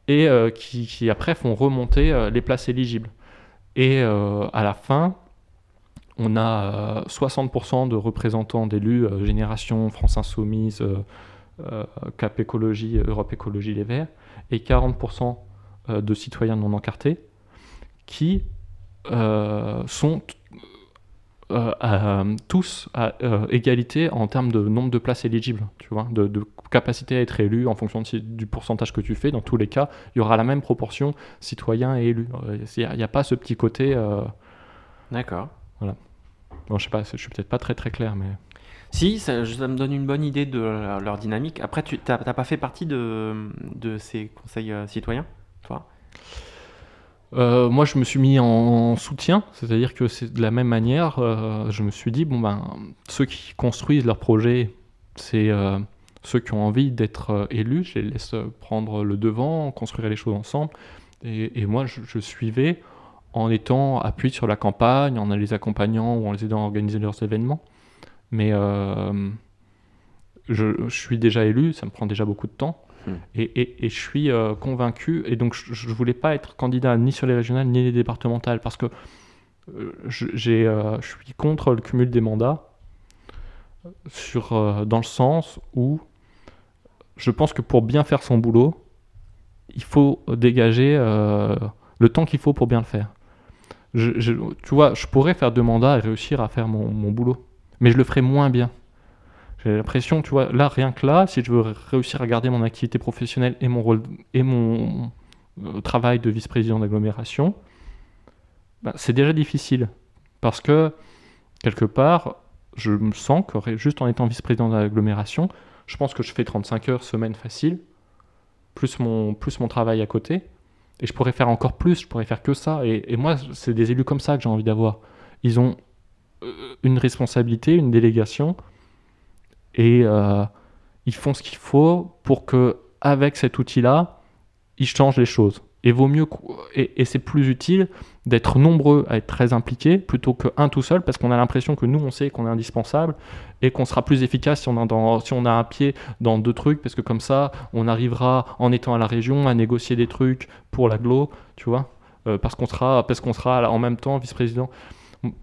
et qui, après font remonter les places éligibles. Et à la fin, on a 60% de représentants d'élus, Génération, France Insoumise, Cap Écologie, Europe Écologie Les Verts, et 40% de citoyens non encartés qui euh, sont euh, tous à euh, égalité en termes de nombre de places éligibles, tu vois, de, capacité à être élu en fonction du pourcentage que tu fais. Dans tous les cas, il y aura la même proportion citoyens et élus. Il n'y a, pas ce petit côté. D'accord. Voilà. Bon, je sais pas, je suis peut-être pas très très clair, mais. Si, ça, me donne une bonne idée de leur, dynamique. Après, tu n'as pas fait partie de, de ces conseils citoyens, toi? Euh, moi, je me suis mis en soutien, c'est-à-dire que c'est de la même manière, euh, je me suis dit, bon, ben, ceux qui construisent leur projet, c'est euh, ceux qui ont envie d'être élus, je les laisse prendre le devant, construire les choses ensemble. Et, moi, je, suivais en étant appuyé sur la campagne, en les accompagnant ou en les aidant à organiser leurs événements. Mais je, suis déjà élu, ça me prend déjà beaucoup de temps. Et, je suis euh, convaincu, et donc je ne voulais pas être candidat ni sur les régionales ni les départementales, parce que euh, euh, je suis contre le cumul des mandats, sur, dans le sens où je pense que pour bien faire son boulot, il faut dégager le temps qu'il faut pour bien le faire. tu vois, je pourrais faire deux mandats et réussir à faire mon, mon boulot, mais je le ferai moins bien. J'ai l'impression, tu vois, là, rien que là, si je veux réussir à garder mon activité professionnelle et mon et mon euh, travail de vice-président d'agglomération, bah, c'est déjà difficile. Parce que, quelque part, je me sens que juste en étant vice-président de l'agglomération, je pense que je fais 35 heures semaine facile, plus mon, plus mon travail à côté. Et je pourrais faire encore plus, je pourrais faire que ça. Et, moi, c'est des élus comme ça que j'ai envie d'avoir. Ils ont euh, une responsabilité, une délégation, et euh, ils font ce qu'il faut pour que, avec cet outil-là, ils changent les choses. Et vaut mieux et, c'est plus utile d'être nombreux à être très impliqués plutôt qu'un tout seul parce qu'on a l'impression que nous on sait qu'on est indispensable et qu'on sera plus efficace si on, a un pied dans deux trucs parce que comme ça on arrivera en étant à la région à négocier des trucs pour l'aglo tu vois euh, parce qu'on sera parce qu'on sera en même temps vice-président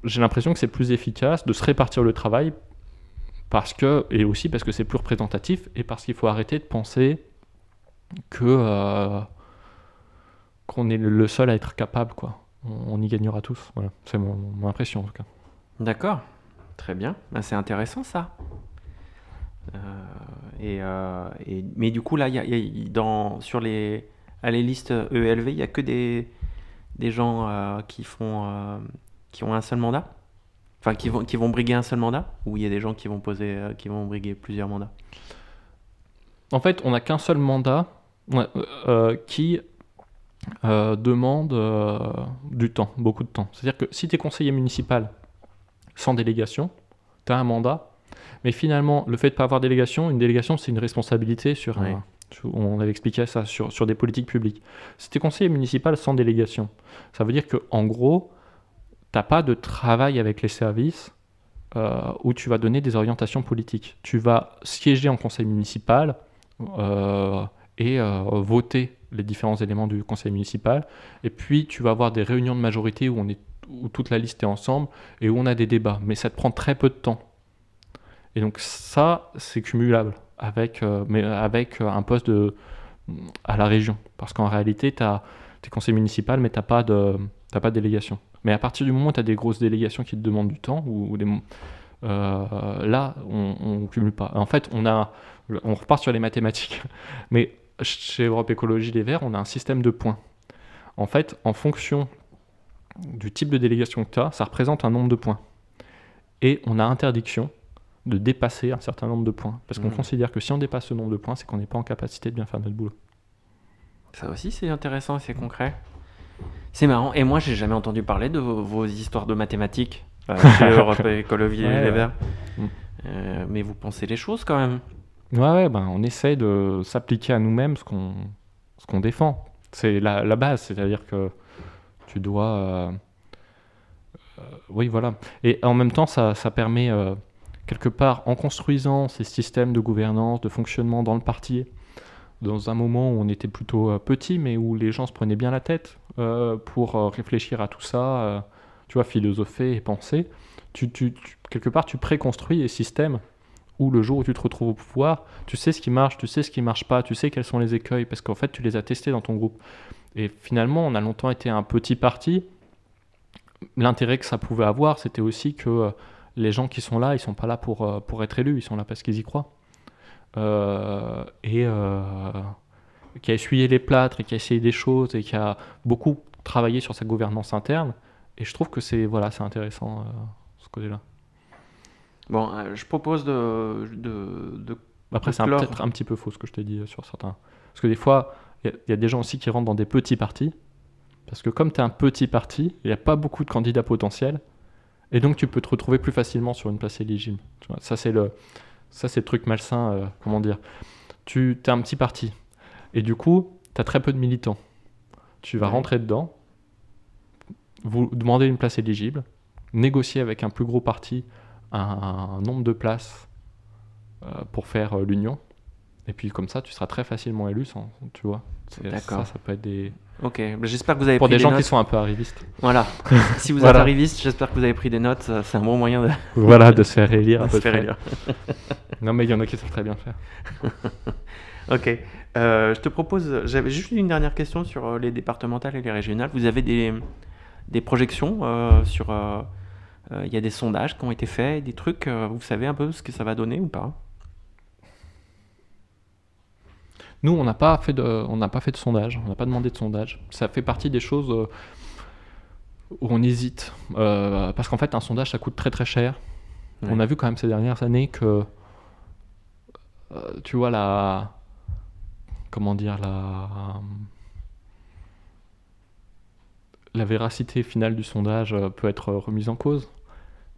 j'ai l'impression que c'est plus efficace de se répartir le travail parce que et aussi parce que c'est plus représentatif et parce qu'il faut arrêter de penser que euh, qu'on est le seul à être capable, quoi. On, y gagnera tous. Voilà, c'est mon, impression en tout cas. D'accord, très bien. Ben, c'est intéressant ça. Euh, euh, et, mais du coup là, y a, dans, sur les, à les listes ELV, il n'y a que des, des gens qui font, qui ont un seul mandat? Enfin, qui vont, qui vont briguer un seul mandat? Ou il y a des gens qui vont poser, qui vont briguer plusieurs mandats? En fait, on n'a qu'un seul mandat qui euh, demande euh, du temps, beaucoup de temps. C'est-à-dire que si tu es conseiller municipal sans délégation, tu as un mandat, mais finalement, le fait de ne pas avoir délégation, une délégation, c'est une responsabilité sur, on avait expliqué ça, sur, sur des politiques publiques. Si tu es conseiller municipal sans délégation, ça veut dire qu'en gros, tu n'as pas de travail avec les services euh, où tu vas donner des orientations politiques. Tu vas siéger en conseil municipal et voter les différents éléments du conseil municipal. Et puis, tu vas avoir des réunions de majorité où, on est, où toute la liste est ensemble et où on a des débats. Mais ça te prend très peu de temps. Et donc, ça, c'est cumulable avec, euh, mais avec un poste de, à la région. Parce qu'en réalité, tu as tes conseils municipaux, mais tu n'as pas, pas de délégation. Mais à partir du moment où tu as des grosses délégations qui te demandent du temps, ou, des, euh, là, on ne cumule pas. En fait, on, a, on repart sur les mathématiques. (laughs) Mais chez Europe Écologie Les Verts, on a un système de points. En fait, en fonction du type de délégation que tu as, ça représente un nombre de points. Et on a interdiction de dépasser un certain nombre de points. Parce qu'on mmh. considère que si on dépasse ce nombre de points, c'est qu'on n'est pas en capacité de bien faire notre boulot. Ça aussi, c'est intéressant et c'est concret. C'est marrant. Et moi, j'ai jamais entendu parler de vos, histoires de mathématiques euh, (laughs) chez Europe Écologie Les Verts. Euh, mais vous pensez les choses quand même. Ouais, ben, on essaie de s'appliquer à nous-mêmes ce qu'on ce qu'on défend. C'est la, la, base, c'est-à-dire que tu dois. Euh, oui, voilà. Et en même temps, ça, ça permet, quelque part, en construisant ces systèmes de gouvernance, de fonctionnement dans le parti, dans un moment où on était plutôt petit, mais où les gens se prenaient bien la tête pour réfléchir à tout ça, tu vois, philosopher et penser, tu, quelque part, tu préconstruis les systèmes ou le jour où tu te retrouves au pouvoir, tu sais ce qui marche, tu sais ce qui marche pas, tu sais quels sont les écueils, parce qu'en fait, tu les as testés dans ton groupe. Et finalement, on a longtemps été un petit parti. L'intérêt que ça pouvait avoir, c'était aussi que euh, les gens qui sont là, ils sont pas là pour, euh, pour être élus, ils sont là parce qu'ils y croient. Euh, et qui a essuyé les plâtres et qui a essayé des choses et qui a beaucoup travaillé sur sa gouvernance interne. Et je trouve que c'est voilà, c'est intéressant ce côté-là. Bon, euh, je propose de. de, Après, c'est peut-être un petit peu faux ce que je t'ai dit euh, sur certains. Parce que des fois, il y, a des gens aussi qui rentrent dans des petits partis. Parce que comme tu es un petit parti, il n'y a pas beaucoup de candidats potentiels. Et donc, tu peux te retrouver plus facilement sur une place éligible. ça, c'est le, ça, c'est le truc malsain. Euh, comment dire Tu es un petit parti. Et du coup, tu as très peu de militants. Tu vas rentrer dedans, vous demander une place éligible, négocier avec un plus gros parti un, nombre de places euh, pour faire euh, l'union. Et puis comme ça, tu seras très facilement élu, sans, tu vois. D'accord. Ça, ça peut être des. Ok, j'espère que vous avez pour pris des, gens qui sont un peu arrivistes. Voilà. (laughs) si vous êtes arriviste, j'espère que vous avez pris des notes. C'est un bon moyen de. (laughs) voilà, de (laughs) se faire élire. de se faire élire. non, mais il y en a qui savent très bien faire. ok. Euh, je te propose. J'avais juste une dernière question sur les départementales et les régionales. Vous avez des, des projections sur il euh, y a des sondages qui ont été faits, des trucs, euh, vous savez un peu ce que ça va donner ou pas? Nous, on n'a pas fait de, on pas fait de sondage, on n'a pas demandé de sondage. Ça fait partie des choses euh, où on hésite, parce qu'en fait, un sondage, ça coûte très très cher. On a vu quand même ces dernières années que, euh, tu vois, la. Comment dire, la. La véracité finale du sondage euh, peut être remise en cause.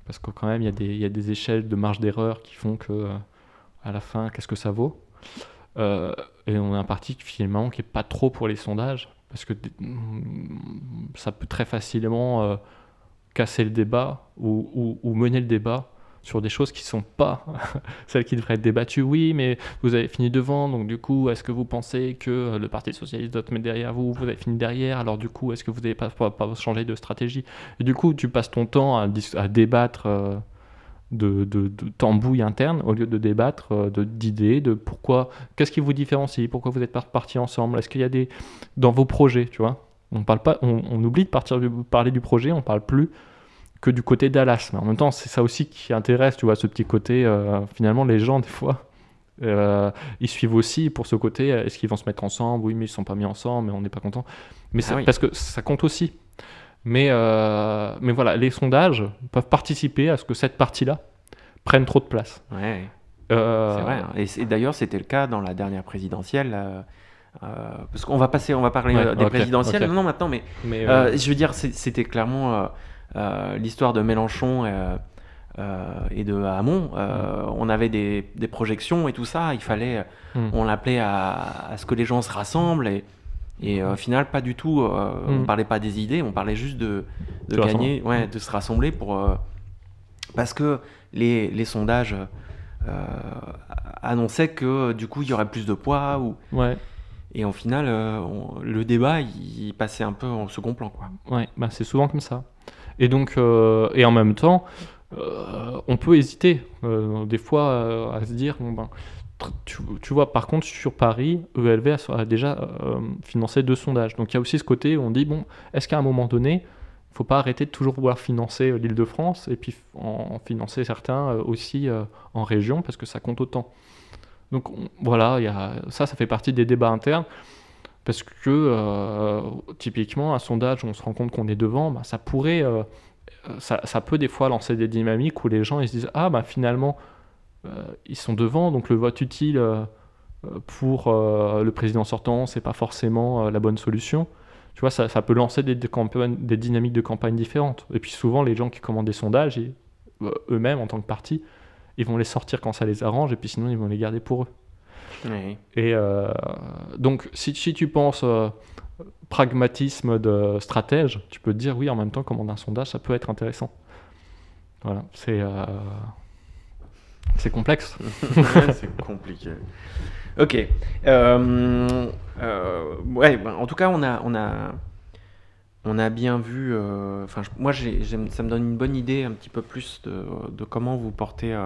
Parce que quand même, il y, a des- il y a des échelles de marge d'erreur qui font que, euh, à la fin, qu'est-ce que ça vaut? Euh, Et on a un parti qui, finalement qui est pas trop pour les sondages. Parce que mm, ça peut très facilement euh, casser le débat ou, mener le débat sur des choses qui sont pas (laughs) celles qui devraient être débattues. Oui, mais vous avez fini devant, donc du coup, est-ce que vous pensez que euh, le Parti Socialiste doit te mettre derrière vous? Vous avez fini derrière, alors du coup, est-ce que vous n'avez pas, pas, pas changé de stratégie? Et du coup, tu passes ton temps à, débattre de, de, de tambouilles internes au lieu de débattre euh, de- d'idées, de pourquoi, qu'est-ce qui vous différencie, pourquoi vous êtes pas partis ensemble, est-ce qu'il y a des dans vos projets, tu vois? On parle pas, on, on oublie de partir du- parler du projet, on parle plus que du côté Dallas. Mais en même temps, c'est ça aussi qui intéresse, tu vois, ce petit côté. euh, finalement, les gens, des fois, euh, ils suivent aussi pour ce côté. Est-ce qu'ils vont se mettre ensemble? Oui, mais ils sont pas mis ensemble, mais on n'est pas content. Mais Ah c'est oui. parce que ça compte aussi. Mais, euh, mais voilà, les sondages peuvent participer à ce que cette partie-là prenne trop de place. Ouais, Euh, c'est vrai. hein. Et d'ailleurs, c'était le cas dans la dernière présidentielle. euh, parce qu'on va passer, on va parler Ouais, des présidentielles. ok. Non, non, maintenant, mais Mais, je veux dire, c'était clairement l'histoire de Mélenchon euh, et de Hamon. Euh, On avait des, des projections et tout ça. Il fallait, Mm. on l'appelait à, à ce que les gens se rassemblent et, et euh, au final, pas du tout. euh, On Mm. parlait pas des idées, on parlait juste de, gagner, ouais, de se rassembler pour euh, parce que les, les sondages annonçaient que du coup il y aurait plus de poids ou ouais. et au final euh, on- le débat il, il passait un peu en second plan quoi. Ouais, bah c'est souvent comme ça. Et donc, euh, et en même temps, euh, on peut hésiter des fois à se dire, bon ben, tu, vois, par contre, sur Paris, ELV a, déjà euh, financé deux sondages. Donc il y a aussi ce côté où on dit, bon, est-ce qu'à un moment donné, il faut pas arrêter de toujours vouloir financer euh, l'Île-de-France et puis en, financer certains euh, aussi en région parce que ça compte autant. Donc on- voilà, ça, ça fait partie des débats internes. Parce que typiquement, un sondage où on se rend compte qu'on est devant, bah, ça pourrait, ça, peut des fois lancer des dynamiques où les gens ils se disent ah bah finalement ils sont devant, donc le vote utile euh, euh, pour euh, le président sortant c'est pas forcément euh, la bonne solution. Tu vois, ça, ça peut lancer des, des campagnes- des dynamiques de campagne différentes. Et puis souvent les gens qui commandent des sondages, euh, eux-mêmes en tant que parti, ils vont les sortir quand ça les arrange et puis sinon ils vont les garder pour eux. Et euh, donc, si, si tu penses euh, pragmatisme de stratège, tu peux te dire oui, en même temps, commander un sondage, ça peut être intéressant. Voilà, c'est euh, c'est complexe. (laughs) c'est compliqué. Ok. Euh, euh, ben, en tout cas, on a, bien vu. euh, moi, ça me donne une bonne idée un petit peu plus de, comment vous portez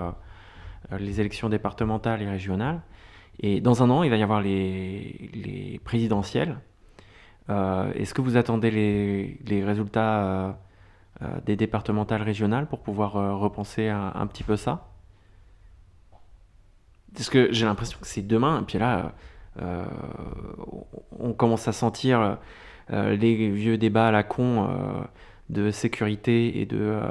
les élections départementales et régionales. Et dans un an, il va y avoir les, les présidentielles. Est-ce que vous attendez les, résultats des départementales régionales pour pouvoir repenser un petit peu ça? Parce que j'ai l'impression que c'est demain, et puis là, euh, on commence à sentir euh, les vieux débats à la con euh, de sécurité et de,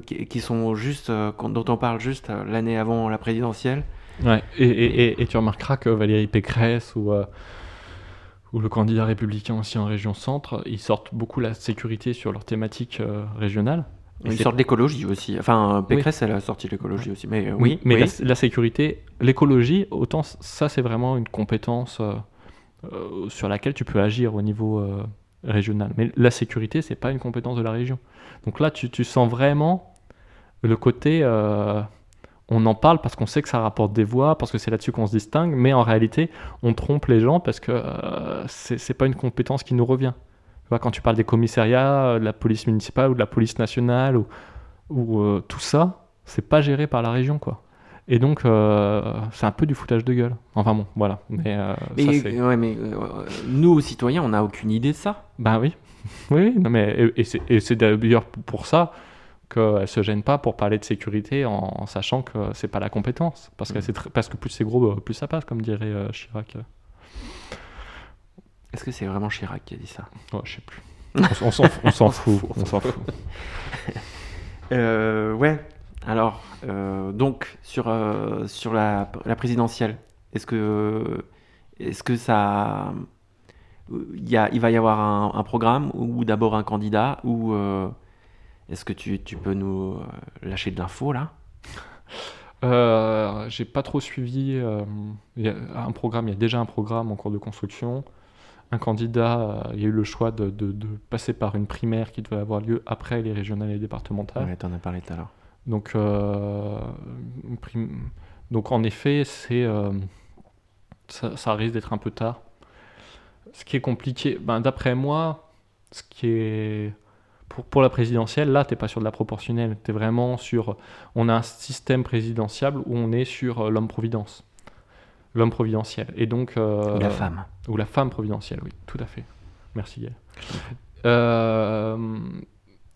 qui, sont juste, dont on parle juste l'année avant la présidentielle. Ouais, et, tu remarqueras que Valérie Pécresse ou, le candidat républicain aussi en région centre, ils sortent beaucoup la sécurité sur leur thématique régionale. Une sorte d'écologie aussi. Enfin, Pécresse, elle a sorti l'écologie aussi. Mais euh, oui, mais oui. La, la sécurité, l'écologie, autant ça c'est vraiment une compétence euh, euh, sur laquelle tu peux agir au niveau euh, régional. Mais la sécurité, c'est pas une compétence de la région. Donc là, tu, tu sens vraiment le côté, on en parle parce qu'on sait que ça rapporte des voix, parce que c'est là-dessus qu'on se distingue, mais en réalité, on trompe les gens parce que c'est pas une compétence qui nous revient. Vois, quand tu parles des commissariats, euh, de la police municipale ou de la police nationale ou, ou euh, tout ça, c'est pas géré par la région, quoi. Et donc, euh, c'est un peu du foutage de gueule. Enfin bon, voilà. Mais, euh, Mais, c'est- ouais, mais nous, citoyens, on n'a aucune idée de ça. Ben oui. (laughs) Oui, oui, non, mais, et, et c'est- d'ailleurs pour ça qu'elle se gêne pas pour parler de sécurité en, en sachant que c'est pas la compétence. Parce, que Mm. parce que plus c'est gros, plus ça passe, comme dirait Chirac. Est-ce que c'est vraiment Chirac qui a dit ça Ouais, je sais plus. On, s'en (laughs) fout. On s'en fout. (laughs) Euh, ouais. Alors, euh, donc, sur, euh, sur la, la présidentielle, est-ce que, est-ce que ça. Il, y a, il va y avoir un, un programme ou d'abord un candidat ou euh, est-ce que tu, tu peux nous lâcher de l'info là? Euh, j'ai pas trop suivi. euh, il y a un programme, il y a déjà un programme en cours de construction. Un candidat, euh, il y a eu le choix de, de- de passer par une primaire qui devait avoir lieu après les régionales et départementales. Ouais, t'en as parlé tout à l'heure. Donc, euh, prim- donc en effet, c'est, euh, ça, ça risque d'être un peu tard. Ce qui est compliqué, ben, d'après moi, ce qui est pour, pour la présidentielle, là, t'es pas sur de la proportionnelle, tu es vraiment sur. On a un système présidentiable où on est sur euh, l'homme providentiel, et donc euh, Ou la femme. ou la femme providentielle, oui, tout à fait. Merci Gaël. Euh,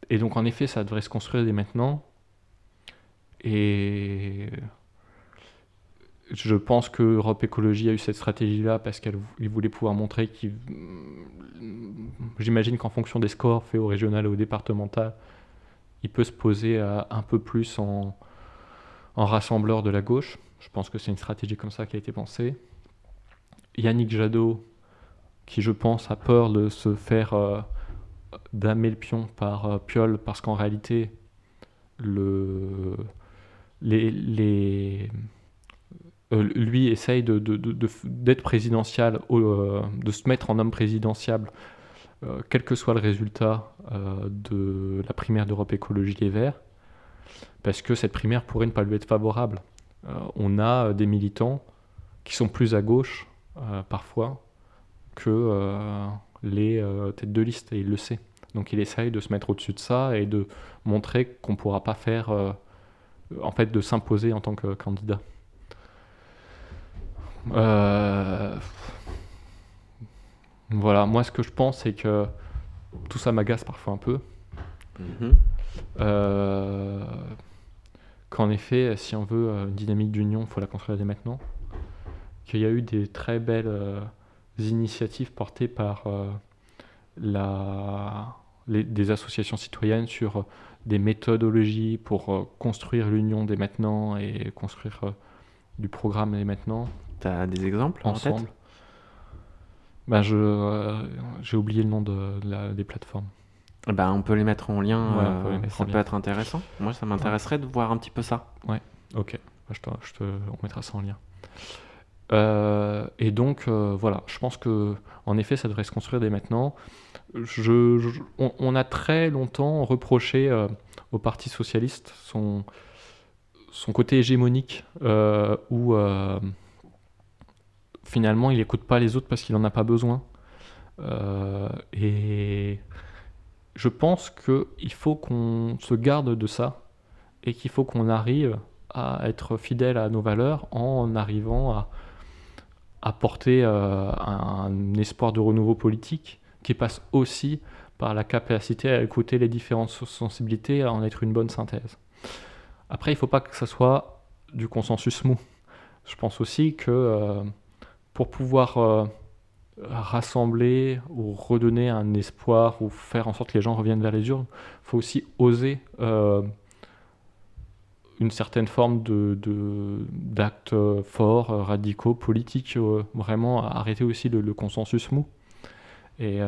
et donc en effet, ça devrait se construire dès maintenant. Et je pense que Europe Écologie a eu cette stratégie-là parce qu'il voulait pouvoir montrer qu'il... J'imagine qu'en fonction des scores faits au régional et au départemental, il peut se poser un peu plus en, en rassembleur de la gauche. Je pense que c'est une stratégie comme ça qui a été pensée. Yannick Jadot, qui je pense a peur de se faire euh, damer le pion par euh, Piolle, parce qu'en réalité, euh, lui essaye de, de- de- de- d'être présidentiable, au- euh, de se mettre en homme présidentiable, quel que soit le résultat de la primaire d'Europe Écologie Les Verts, parce que cette primaire pourrait ne pas lui être favorable. Euh, on a euh, des militants qui sont plus à gauche, euh, parfois, que les têtes de liste, et il le sait. Donc il essaye de se mettre au-dessus de ça et de montrer qu'on ne pourra pas faire, en fait, de s'imposer en tant que candidat. Voilà, moi ce que je pense, c'est que tout ça m'agace parfois un peu. Mhm. Qu'en effet, si on veut euh, une dynamique d'union, il faut la construire dès maintenant. Qu'il y a eu des très belles euh, initiatives portées par euh, la, les- des associations citoyennes sur euh, des méthodologies pour euh, construire l'union dès maintenant et construire euh, du programme dès maintenant T'as des exemples en tête? Ensemble. Ben je, euh, j'ai oublié le nom de, de la- des plateformes. Bah, on peut les mettre en lien, Ouais, euh, peut les mettre ça en peut lien. être intéressant. Moi, ça m'intéresserait de voir un petit peu ça. Ok, bah, je te, je te- on mettra ça en lien. Euh, et donc, euh, voilà, je pense que en effet, ça devrait se construire dès maintenant. Je, je- on, on a très longtemps reproché au Parti socialiste son, son côté hégémonique, où finalement, il n'écoute pas les autres parce qu'il n'en a pas besoin. Et je pense qu'il faut qu'on se garde de ça et qu'il faut qu'on arrive à être fidèle à nos valeurs en arrivant à, à porter euh, un espoir de renouveau politique qui passe aussi par la capacité à écouter les différentes sensibilités à en être une bonne synthèse. Après, il ne faut pas que ça soit du consensus mou. Je pense aussi que euh, pour pouvoir euh, rassembler ou redonner un espoir ou faire en sorte que les gens reviennent vers les urnes, il faut aussi oser euh, une certaine forme de, d'actes euh, forts, euh, radicaux, politiques, vraiment arrêter aussi le, consensus mou. Et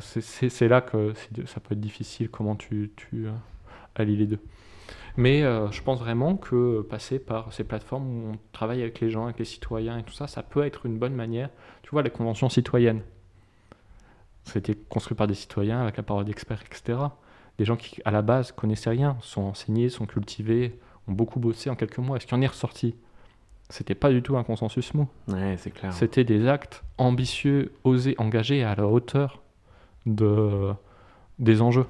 c'est, là que ça peut être difficile, comment tu, allies les deux. Mais euh, je pense vraiment que passer par ces plateformes où on travaille avec les gens, avec les citoyens et tout ça, ça peut être une bonne manière. Tu vois, les conventions citoyennes, c'était construit par des citoyens avec la parole d'experts, etc. Des gens qui, à la base, connaissaient rien, sont enseignés, sont cultivés, ont beaucoup bossé en quelques mois. Est-ce qu'il en est ressorti? C'était pas du tout un consensus mou. Ouais, c'est clair. C'était des actes ambitieux, osés, engagés à la hauteur de, des enjeux.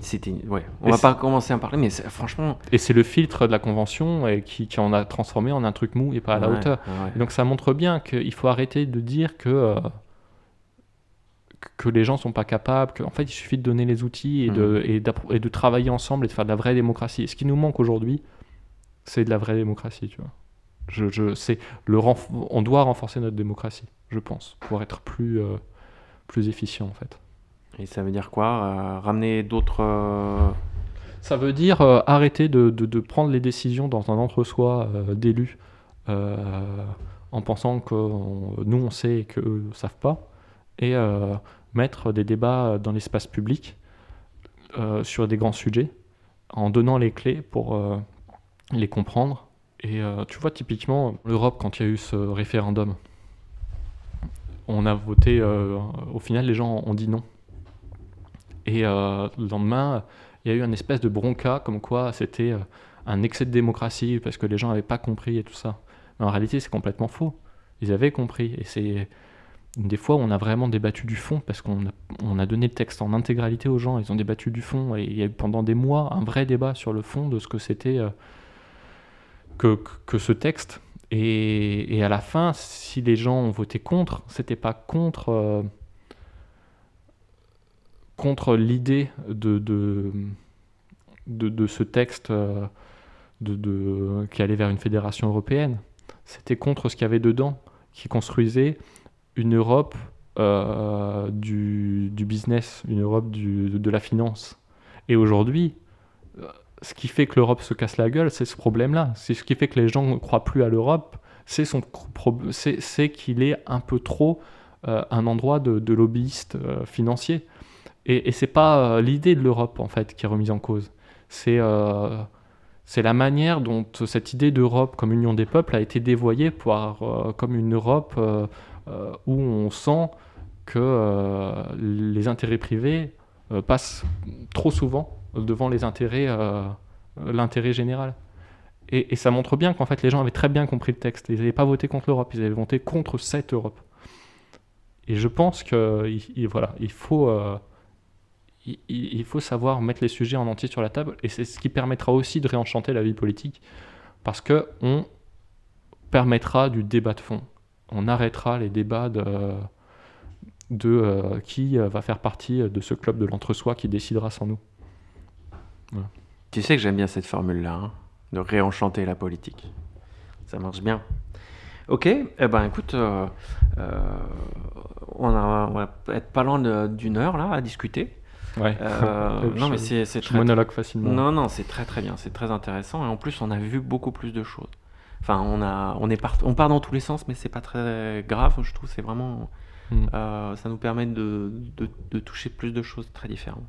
C'était, ouais. On va pas commencer à en parler, mais franchement. Et c'est le filtre de la convention et qui, qui en a transformé en un truc mou et pas à la ouais, hauteur. ouais. Et donc ça montre bien qu'il faut arrêter de dire que, euh, que les gens sont pas capables, qu'en fait il suffit de donner les outils et de, et, de travailler ensemble et de faire de la vraie démocratie. Et ce qui nous manque aujourd'hui, c'est de la vraie démocratie, tu vois. Je, je, c'est le renf- on doit renforcer notre démocratie, je pense, pour être plus, euh, plus efficient en fait. Et ça veut dire quoi euh, Ramener d'autres. euh, Ça veut dire euh, arrêter de, prendre les décisions dans un entre-soi d'élus en pensant que nous on sait et qu'eux ne savent pas, et mettre des débats dans l'espace public sur des grands sujets en donnant les clés pour les comprendre. Et tu vois, typiquement, l'Europe, quand il y a eu ce référendum, on a voté, au final, les gens ont dit non. Et euh, le lendemain, il y a eu une espèce de bronca, comme quoi c'était euh, un excès de démocratie, parce que les gens n'avaient pas compris et tout ça. Mais en réalité, c'est complètement faux. Ils avaient compris. Et c'est des fois où on a vraiment débattu du fond, parce qu'on a, on a donné le texte en intégralité aux gens, ils ont débattu du fond, et il y a eu pendant des mois un vrai débat sur le fond de ce que c'était euh, que, ce texte. Et, à la fin, si les gens ont voté contre, c'était pas contre, contre l'idée de, de, de, ce texte euh, de, de- qui allait vers une fédération européenne. C'était contre ce qu'il y avait dedans, qui construisait une Europe euh, du, du business, une Europe du- de la finance. Et aujourd'hui, ce qui fait que l'Europe se casse la gueule, c'est ce problème-là. C'est ce qui fait que les gens ne croient plus à l'Europe, c'est son c'est qu'il est un peu trop euh, un endroit de, de lobbyistes financiers. Et, et c'est pas euh, l'idée de l'Europe en fait qui est remise en cause. C'est euh, c'est la manière dont cette idée d'Europe comme union des peuples a été dévoyée par, euh, comme une Europe euh, euh, où on sent que euh, les intérêts privés euh, passent trop souvent devant les intérêts, euh, l'intérêt général. Et, ça montre bien qu'en fait les gens avaient très bien compris le texte. Ils n'avaient pas voté contre l'Europe, ils avaient voté contre cette Europe. Et je pense que il, il- voilà, il faut, euh, il, faut savoir mettre les sujets en entier sur la table, et c'est ce qui permettra aussi de réenchanter la vie politique, parce que on permettra du débat de fond. On arrêtera les débats de, euh, qui euh, va faire partie de ce club de l'entre-soi qui décidera sans nous. Tu sais que j'aime bien cette formule-là, hein, de réenchanter la politique. Ça marche bien. Ok, eh ben écoute, euh, euh, on, on va être pas loin d'une heure là à discuter. Ouais. Euh, (laughs) non mais c'est Je très, monologue facilement. non non c'est très très bien, c'est très intéressant et en plus on a vu beaucoup plus de choses. Enfin on a on est part, on part dans tous les sens mais c'est pas très grave je trouve c'est vraiment Mm. euh, ça nous permet de, de, de toucher plus de choses très différentes.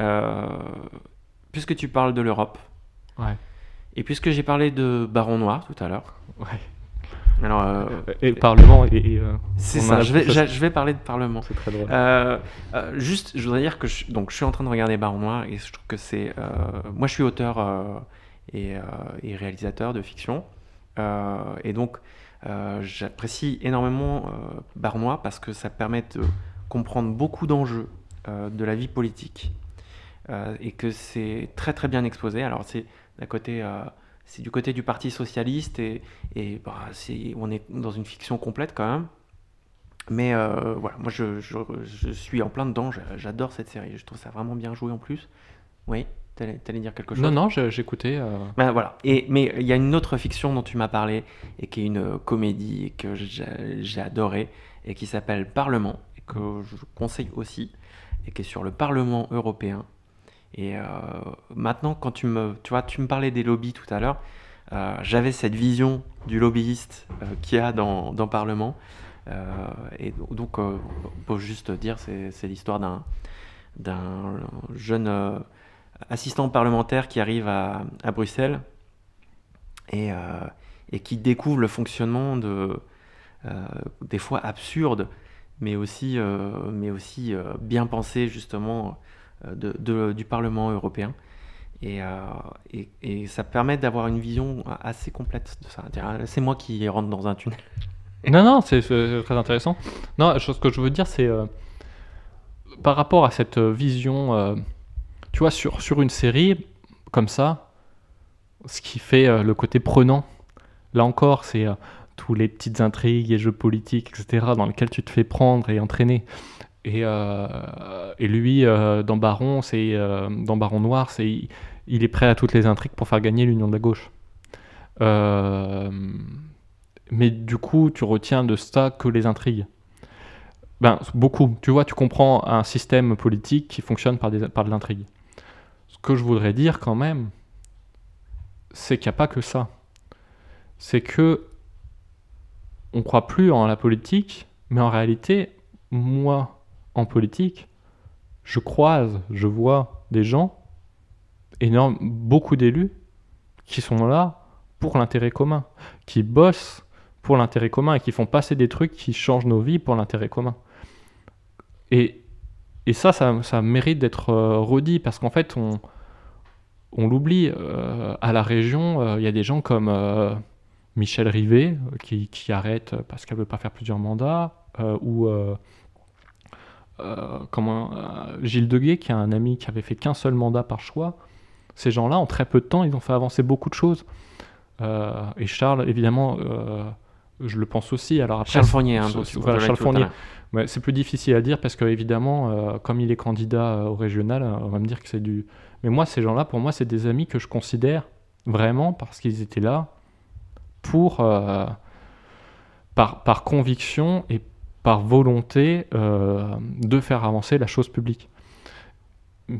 Euh, puisque tu parles de l'Europe Ouais. et puisque j'ai parlé de Baron Noir tout à l'heure. Ouais. Alors euh, Et le Parlement, et, et, euh, c'est ça, je vais, je, parler de Parlement. c'est très drôle. Euh, euh, juste, je voudrais dire que je, donc, je suis en train de regarder Baron Noir et je trouve que c'est. moi, je suis auteur et, et réalisateur de fiction. Et donc, j'apprécie énormément Baron Noir parce que ça permet de comprendre beaucoup d'enjeux de la vie politique et que c'est très très bien exposé. Alors, c'est d'un côté. C'est du côté du Parti socialiste et, et bah, on est dans une fiction complète quand même. Mais euh, voilà, moi je, je- je suis en plein dedans, j'a- j'adore cette série, je trouve ça vraiment bien joué en plus. Oui, t'allais t'allais dire quelque chose? Non, non, j'écoutais. euh, Ben, voilà. Et, mais il y a une autre fiction dont tu m'as parlé et qui est une euh, comédie que j'ai j'ai adoré et qui s'appelle Parlement et que je conseille aussi et qui est sur le Parlement européen. Et euh, maintenant, quand tu me, tu vois, tu me parlais des lobbies tout à l'heure, euh, j'avais cette vision du lobbyiste euh, qu'il y a dans, dans Parlement. Euh, et do- donc, pour juste dire, c'est l'histoire d'un jeune assistant parlementaire qui arrive à, Bruxelles et, et qui découvre le fonctionnement de, des fois absurdes, mais aussi, mais aussi bien pensé justement de, de- du Parlement européen. Et, euh, et, ça permet d'avoir une vision assez complète de ça. C'est moi qui rentre dans un tunnel. Non, non, c'est très intéressant. Non, ce que je veux dire, c'est euh, par rapport à cette euh, vision, euh, tu vois, sur, sur une série comme ça, ce qui fait euh, le côté prenant, là encore, c'est euh, tous les petites intrigues et jeux politiques, etc., dans lesquels tu te fais prendre et entraîner. Et, euh, et lui, euh, dans Baron, c'est euh, dans Baron Noir, c'est il est prêt à toutes les intrigues pour faire gagner l'Union de la gauche. Mais du coup, tu retiens de ça que les intrigues. Ben, beaucoup. Tu vois, tu comprends un système politique qui fonctionne par de l'intrigue. Ce que je voudrais dire quand même, c'est qu'il n'y a pas que ça. C'est que on croit plus en la politique, mais en réalité, moi, en politique, je croise, je vois des gens, énorme, beaucoup d'élus, qui sont là pour l'intérêt commun, qui bossent pour l'intérêt commun et qui font passer des trucs qui changent nos vies pour l'intérêt commun. Et, ça, ça, mérite d'être euh, redit parce qu'en fait, on, on l'oublie. Euh, à la région, euh, il y a des gens comme Michel Rivet qui, qui, arrête parce qu'elle veut pas faire plusieurs mandats, ou comment, Gilles Deguet qui a un ami qui avait fait qu'un seul mandat par choix. Ces gens-là, en très peu de temps, ils ont fait avancer beaucoup de choses. et Charles, évidemment, je le pense aussi. Alors après, Charles Fournier, hein, Charles Fournier. c'est plus difficile à dire parce que évidemment, euh, comme il est candidat euh, au régional, on va me dire que c'est du. Mais moi, ces gens-là, pour moi, c'est des amis que je considère vraiment parce qu'ils étaient là pour euh, par, par conviction et par volonté de faire avancer la chose publique.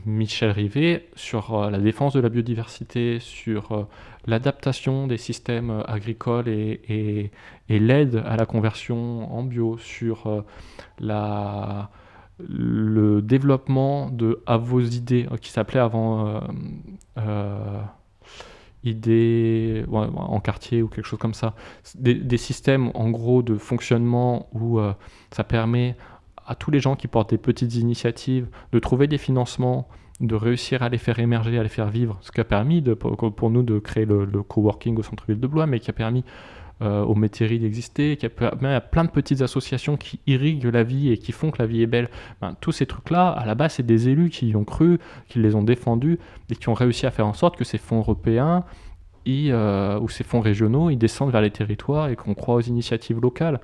Michel Rivet sur euh, la défense de la biodiversité, sur euh, l'adaptation des systèmes euh, agricoles et, l'aide à la conversion en bio, sur le développement de à vos idées, qui s'appelait avant idées en quartier ou quelque chose comme ça, des, systèmes en gros de fonctionnement où ça permet à tous les gens qui portent des petites initiatives, de trouver des financements, de réussir à les faire émerger, à les faire vivre, ce qui a permis pour, nous de créer le, coworking au centre-ville de Blois, mais qui a permis euh, aux métairies d'exister, qui a permis à plein de petites associations qui irriguent la vie et qui font que la vie est belle. Ben, tous ces trucs-là, à la base, c'est des élus qui y ont cru, qui les ont défendus et qui ont réussi à faire en sorte que ces fonds européens euh, ou ces fonds régionaux, ils descendent vers les territoires et qu'on croit aux initiatives locales.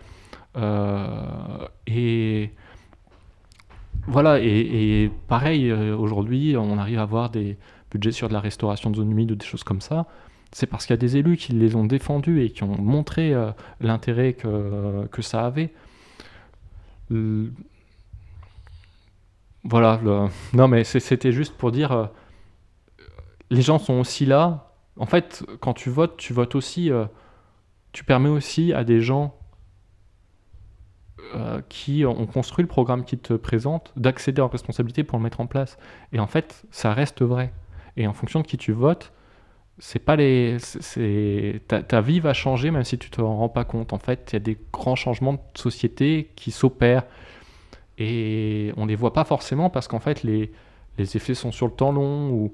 Euh, et voilà, et, pareil, euh, aujourd'hui, on arrive à avoir des budgets sur de la restauration de zones humides ou des choses comme ça. C'est parce qu'il y a des élus qui les ont défendus et qui ont montré euh, l'intérêt que, ça avait. Voilà, non mais c'était juste pour dire, euh, les gens sont aussi là. En fait, quand tu votes, tu votes aussi, tu permets aussi à des gens euh, qui ont construit le programme qui te présente d'accéder en responsabilité pour le mettre en place. Et en fait, ça reste vrai. Et en fonction de qui tu votes, c'est pas les, c'est, ta, vie va changer même si tu te rends pas compte. En fait, il y a des grands changements de société qui s'opèrent et on les voit pas forcément parce qu'en fait les, les effets sont sur le temps long ou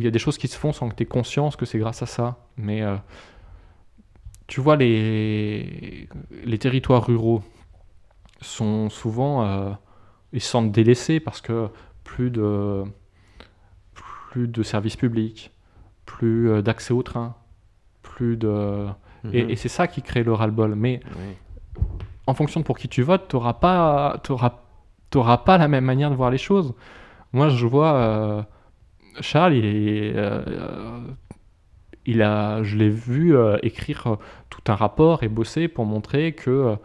il y a des choses qui se font sans que tu aies conscience que c'est grâce à ça. Mais euh, tu vois les, les territoires ruraux, sont souvent euh, ils se sentent délaissés parce que plus de plus de services publics, plus euh, d'accès au train, plus de et, mhm. c'est ça qui crée le ras-le-bol. Mais en fonction de pour qui tu votes, tu n'auras pas t'auras, pas la même manière de voir les choses. Moi, je vois euh, Charles, il est il a, je l'ai vu écrire tout un rapport et bosser pour montrer que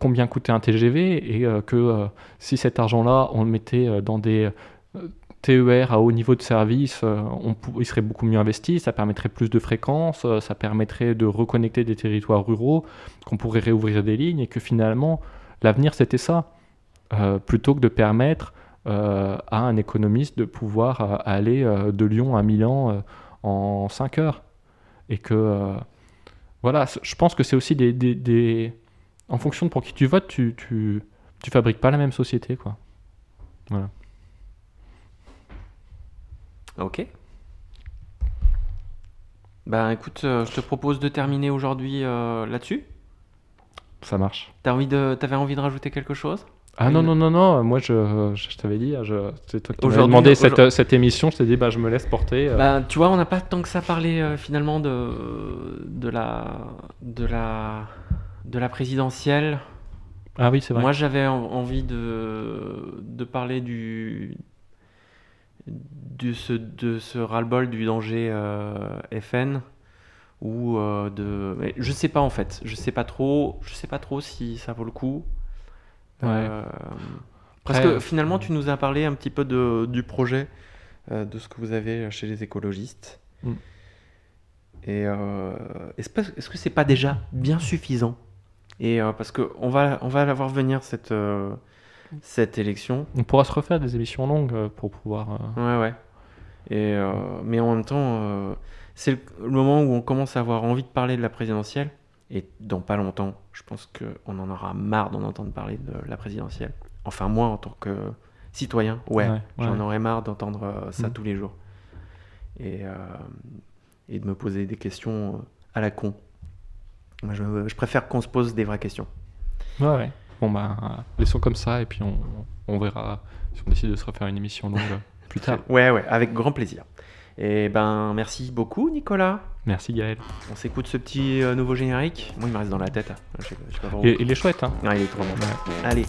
combien coûtait un TGV et euh, que euh, si cet argent-là, on le mettait euh, dans des TER à haut niveau de service, on, il serait beaucoup mieux investi, ça permettrait plus de fréquences, ça permettrait de reconnecter des territoires ruraux, qu'on pourrait réouvrir des lignes et que finalement, l'avenir c'était ça, plutôt que de permettre à un économiste de pouvoir aller de Lyon à Milan en 5 heures. Et que voilà, je pense que c'est aussi des, En fonction de pour qui tu votes, tu, tu, tu fabriques pas la même société, quoi. Voilà. Ok. Ben écoute, euh, je te propose de terminer aujourd'hui euh, là-dessus. Ça marche. T'avais envie, de, avais envie de rajouter quelque chose? Ah non, non, non, non, moi je, je, t'avais dit, c'est toi qui m'as demandé cette, cette, émission, je t'ai dit, bah, je me laisse porter. Euh. Bah, tu vois, on n'a pas tant que ça parlé euh, finalement de, de, la, de, la, de la présidentielle. Ah oui, c'est vrai. Moi j'avais envie de, de parler du, de ce, de ce ras-le-bol du danger euh, FN ou de... Mais je sais pas en fait, je sais pas trop, je sais pas trop si ça vaut le coup. Ouais. Euh, Parce que finalement, tu nous as parlé un petit peu de, du projet, euh, de ce que vous avez chez les écologistes. Mm. Et euh, est-ce pas- est-ce que c'est pas déjà bien suffisant? Et euh, parce que on va, on va la voir venir cette, euh, cette élection. On pourra se refaire des émissions longues euh, pour pouvoir. euh, Ouais, ouais. Et, euh, mais en même temps, c'est le, moment où on commence à avoir envie de parler de la présidentielle. Et dans pas longtemps, je pense qu'on en aura marre d'en entendre parler de la présidentielle. Enfin, moi, en tant que citoyen, ouais, Ouais, j'en aurais marre d'entendre ça Mm. tous les jours. Et, euh, et de me poser des questions à la con. Moi, je, je préfère qu'on se pose des vraies questions. Ouais, ouais. Bon, bah, laissons comme ça et puis on, on verra si on décide de se refaire une émission longue (laughs) plus tard. Ouais, ouais, avec grand plaisir. Et ben, merci beaucoup, Nicolas. Merci Gaël. On s'écoute ce petit euh, nouveau générique. Moi, il me reste dans la tête. Je sais- je sais pas il est chouette, hein Ah, il est trop bon. Ouais. Allez.